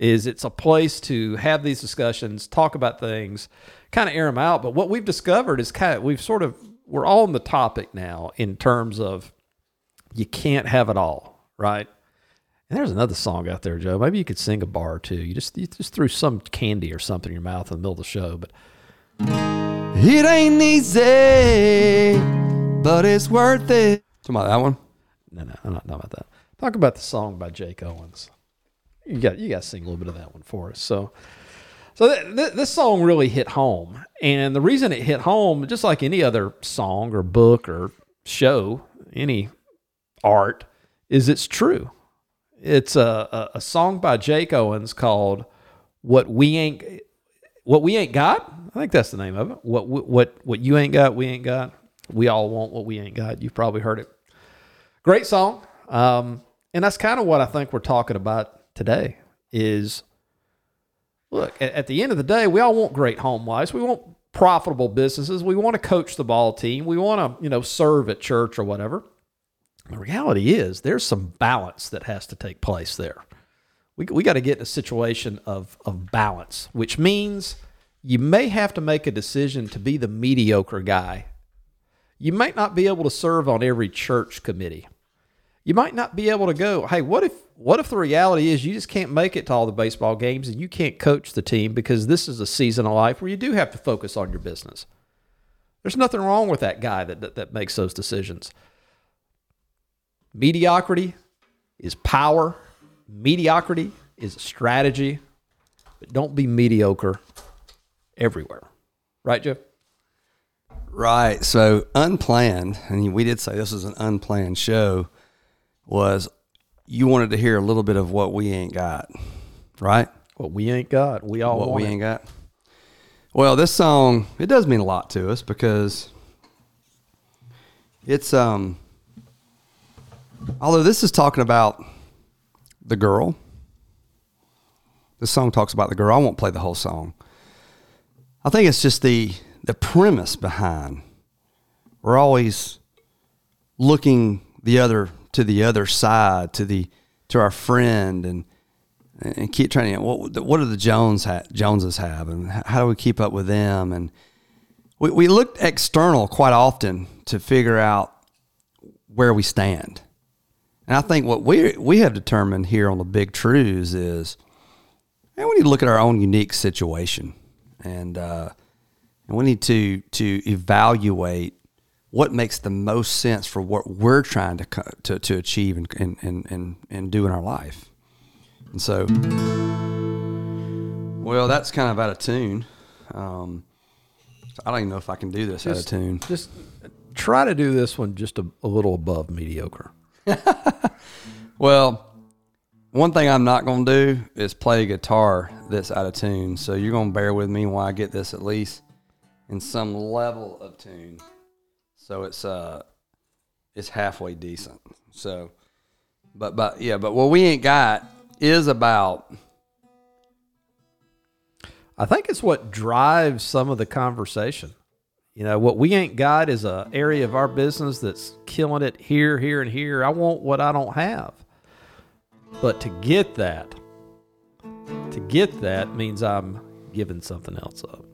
is it's a place to have these discussions talk about things kind of air them out but what we've discovered is kind of we've sort of we're all on the topic now in terms of you can't have it all right and there's another song out there joe maybe you could sing a bar or two you just you just threw some candy or something in your mouth in the middle of the show but It ain't easy, but it's worth it. Talking about that one? No, no, I'm not talking about that. Talk about the song by Jake Owens. You got you got to sing a little bit of that one for us. So, so th- th- this song really hit home, and the reason it hit home, just like any other song or book or show, any art, is it's true. It's a, a, a song by Jake Owens called "What We Ain't What We Ain't Got." I think that's the name of it. What what what you ain't got, we ain't got. We all want what we ain't got. You've probably heard it. Great song. Um, and that's kind of what I think we're talking about today is look, at, the end of the day, we all want great home lives. We want profitable businesses. We want to coach the ball team. We want to, you know, serve at church or whatever. The reality is there's some balance that has to take place there. We, we got to get in a situation of, of balance, which means you may have to make a decision to be the mediocre guy You might not be able to serve on every church committee. You might not be able to go, hey, what if what if the reality is you just can't make it to all the baseball games and you can't coach the team because this is a season of life where you do have to focus on your business. There's nothing wrong with that guy that, that, that makes those decisions. Mediocrity is power. Mediocrity is strategy. But don't be mediocre everywhere. Right, Jeff? Right. So unplanned, and we did say this was an unplanned show, was you wanted to hear a little bit of what we ain't got, right? What we ain't got, we all what we it. ain't got. Well, this song it does mean a lot to us because it's um. Although this is talking about the girl, this song talks about the girl. I won't play the whole song. I think it's just the the premise behind. We're always looking the other to the other side to the to our friend and and keep trying to what what do the Jones ha- Joneses have and how do we keep up with them and we we look external quite often to figure out where we stand. And I think what we we have determined here on the big truths is man, we need to look at our own unique situation and uh, and we need to to evaluate what makes the most sense for what we're trying to to, to achieve and, and, and, and, and do in our life. And so, well, that's kind of out of tune. Um, I don't even know if I can do this out of tune. Just try to do this one just a, a little above mediocre. [LAUGHS] Well, one thing I'm not going to do is play a guitar that's out of tune. So you're going to bear with me while I get this at least in some level of tune. So it's uh it's halfway decent. So but but yeah, but what we ain't got is about I think it's what drives some of the conversation. You know, what we ain't got is a area of our business that's killing it here, here, and here. I want what I don't have. But to get that, to get that means I'm giving something else up.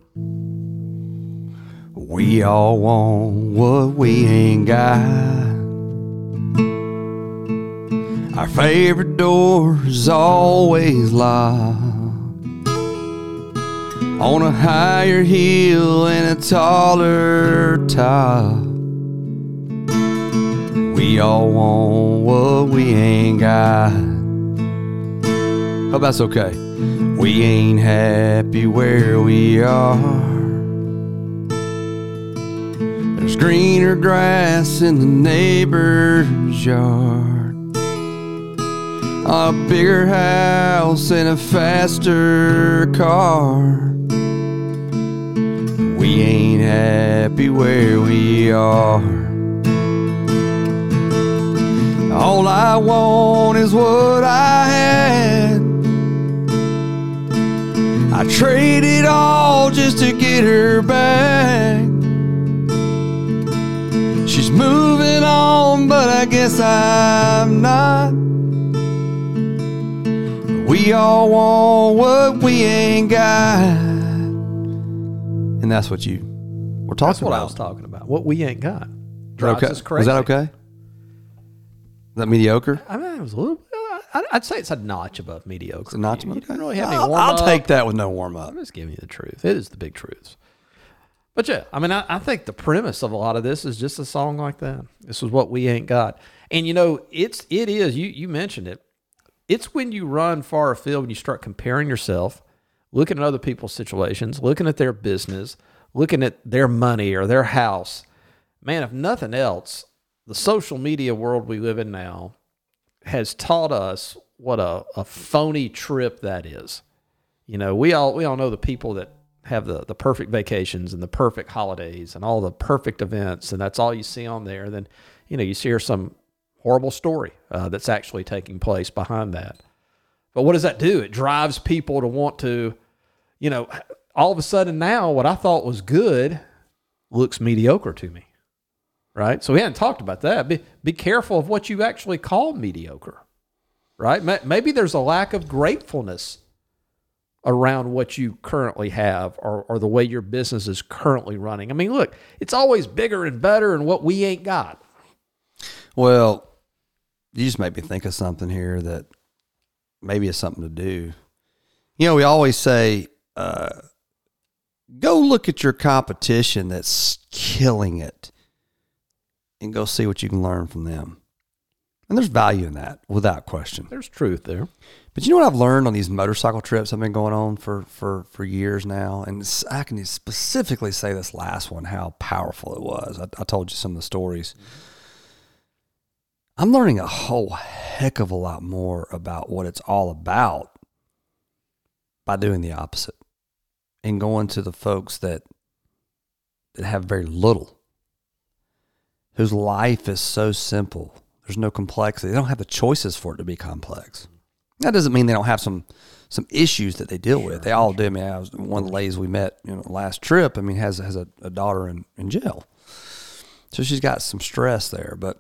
We all want what we ain't got. Our favorite door is always locked. On a higher hill and a taller top. We all want what we ain't got. Hope that's okay. We ain't happy where we are. There's greener grass in the neighbor's yard. A bigger house and a faster car. We ain't happy where we are. All I want is what I had. I traded all just to get her back. Moving on, but I guess I'm not. We all want what we ain't got. And that's what you were talking about. That's what about. I was talking about. What we ain't got. Is that Drives okay? us crazy. Was that okay? Is that mediocre? I mean, it was a little. I- I'd say it's a notch above mediocre. It's not You- you didn't really have any I'll, warm I'll up. take that with no warm up. I'm just giving you the truth. It is the big truths. But yeah, I mean, I, I think the premise of a lot of this is just a song like that. This is what we ain't got, and you know, it's it is. You you mentioned it. It's when you run far afield and you start comparing yourself, looking at other people's situations, looking at their business, looking at their money or their house. Man, if nothing else, the social media world we live in now has taught us what a, a phony trip that is. You know, we all we all know the people that have the the perfect vacations and the perfect holidays and all the perfect events, and that's all you see on there. Then, you know, you hear some horrible story uh, that's actually taking place behind that. But what does that do? It drives people to want to, you know, all of a sudden now what I thought was good looks mediocre to me. Right? So we hadn't talked about that. Be be careful of what you actually call mediocre. Right? Maybe there's a lack of gratefulness around what you currently have or, or the way your business is currently running. I mean, look, it's always bigger and better and what we ain't got. Well, you just made me think of something here that maybe is something to do. You know, we always say, uh, go look at your competition that's killing it and go see what you can learn from them. And there's value in that without question. There's truth there. But you know what I've learned on these motorcycle trips I've been going on for for for years now, and I can specifically say this last one how powerful it was. I, I told you some of the stories. I'm learning a whole heck of a lot more about what it's all about by doing the opposite and going to the folks that that have very little, whose life is so simple. There's no complexity. They don't have the choices for it to be complex. That doesn't mean they don't have some some issues that they deal sure, with. They all do. I mean, I was one of the ladies we met, you know, last trip. I mean, has has a, a daughter in, in jail, so she's got some stress there. But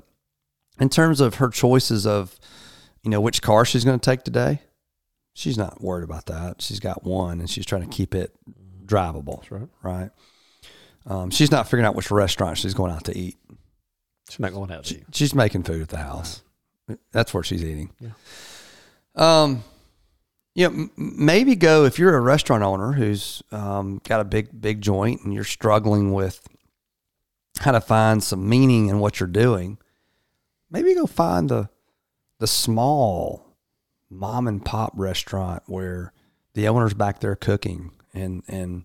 in terms of her choices of, you know, which car she's going to take today, she's not worried about that. She's got one, and she's trying to keep it drivable. That's right. Right. Um, she's not figuring out which restaurant she's going out to eat. She's not going out to she. She's making food at the house. Right. That's where she's eating. Yeah. Um, you know, m- maybe go if you're a restaurant owner who's um, got a big big joint and you're struggling with how to find some meaning in what you're doing. Maybe go find the the small mom and pop restaurant where the owner's back there cooking and and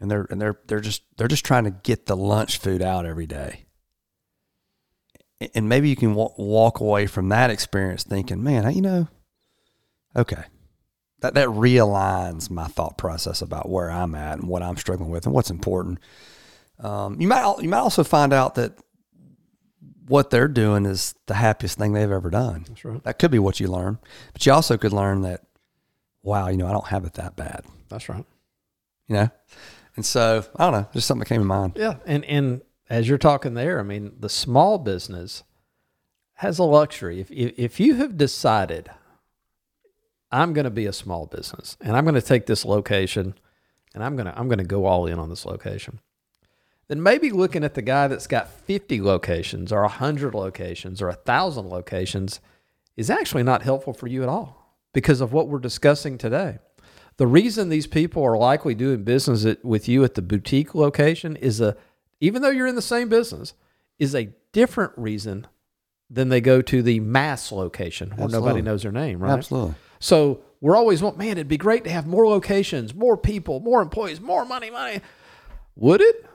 and they're and they're they're just they're just trying to get the lunch food out every day. And maybe you can walk, walk away from that experience thinking, man, you know, okay, that that realigns my thought process about where I'm at and what I'm struggling with and what's important. Um, you might you might also find out that what they're doing is the happiest thing they've ever done. That's right. That could be what you learn, but you also could learn that, wow, you know, I don't have it that bad. That's right. You know, and so I don't know, just something that came to mind. Yeah, and and as you're talking there, I mean, the small business has a luxury. If if, you have decided, I'm going to be a small business, and I'm going to take this location, and I'm going to I'm going to go all in on this location then maybe looking at the guy that's got 50 locations or 100 locations or 1,000 locations is actually not helpful for you at all because of what we're discussing today. The reason these people are likely doing business with you at the boutique location is a, even though you're in the same business, is a different reason than they go to the mass location where Absolutely. nobody knows their name, right? Absolutely. So we're always want, man, it'd be great to have more locations, more people, more employees, more money, money. Would it?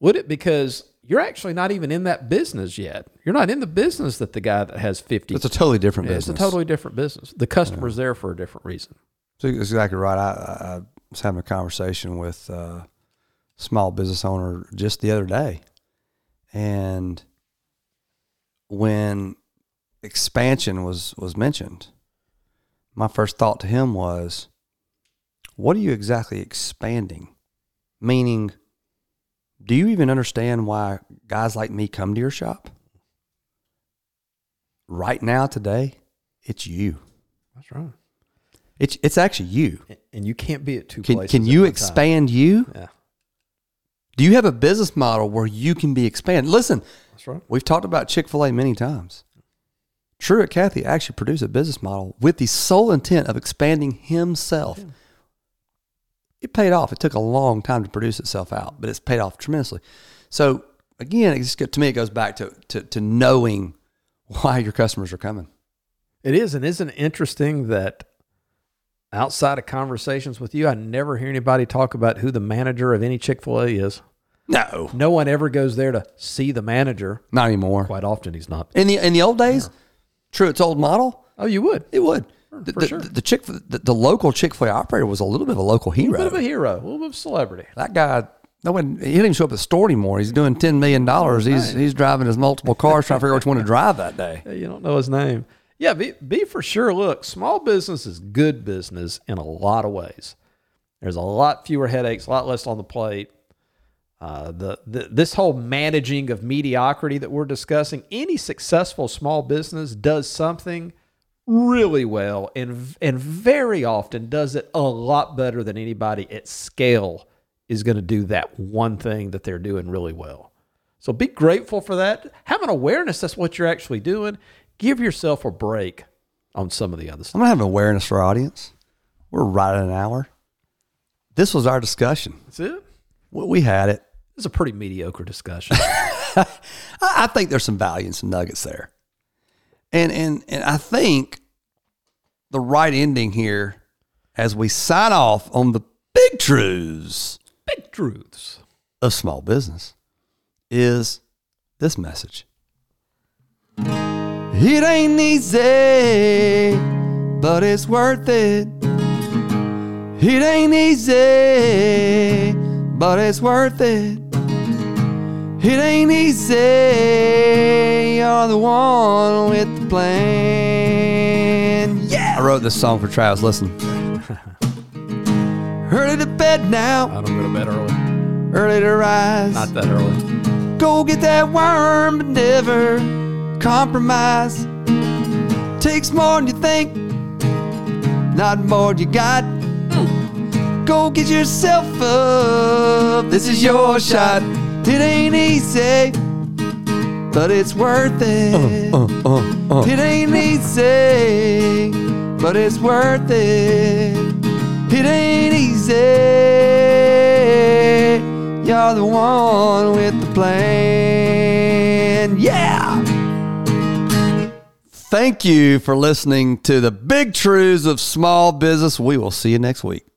Would it? Because you're actually not even in that business yet. You're not in the business that the guy that has 50. It's a totally different business. It's a totally different business. The customer's yeah. there for a different reason. So that's exactly right. I, I was having a conversation with a small business owner just the other day. And when expansion was, was mentioned, my first thought to him was, what are you exactly expanding? Meaning, do you even understand why guys like me come to your shop? Right now, today, it's you. That's right. It's it's actually you. And you can't be at two can, places. Can you expand time. you? Yeah. Do you have a business model where you can be expanded? Listen, that's right. We've talked about Chick Fil A many times. Truett Cathy actually produced a business model with the sole intent of expanding himself. Yeah it paid off. It took a long time to produce itself out, but it's paid off tremendously. So again, it's just, to me, it goes back to, to, to knowing why your customers are coming. It is, and isn't it interesting that outside of conversations with you, I never hear anybody talk about who the manager of any Chick Fil A is. No, no one ever goes there to see the manager. Not anymore. Quite often, he's not. In the in the old days, yeah. Truett's old model. Oh, you would. It would the, the, sure. the, Chick the, the local Chick Fil A operator was a little bit of a local hero. A little bit of a hero, a little bit of celebrity. That guy, no one, he didn't even show up at the store anymore. He's doing ten million dollars. He's he's driving his multiple cars trying to figure out which one to drive that day. You don't know his name. Yeah, be, be for sure. Look, small business is good business in a lot of ways. There's a lot fewer headaches, a lot less on the plate. Uh, the, the this whole managing of mediocrity that we're discussing, any successful small business does something really well and and very often does it a lot better than anybody at scale is going to do that one thing that they're doing really well. So be grateful for that. Have an awareness that's what you're actually doing. Give yourself a break on some of the other stuff. I'm stuff. gonna have awareness for our audience. We're right at an hour. This was our discussion. That's it. We we had it. It's a pretty mediocre discussion. [LAUGHS] I, I think there's some value and some nuggets there. And and and I think the right ending here as we sign off on the big truths Big truths. of small business is this message. It ain't easy, but it's worth it. It ain't easy, but it's worth it. It ain't easy, you're the one with the plan. Yeah! I wrote this song for Travis. Listen. [LAUGHS] Early to bed now, I don't go to bed early. early to rise. Not that early. Go get that worm, but never compromise. Takes more than you think, not more than you got. Go get yourself up. This is your shot. It ain't easy, but it's worth it. Uh, uh, uh, it ain't easy, but it's worth it. It ain't easy. You're the one with the plan. Yeah. Thank you for listening to the big truths of small business. We will see you next week.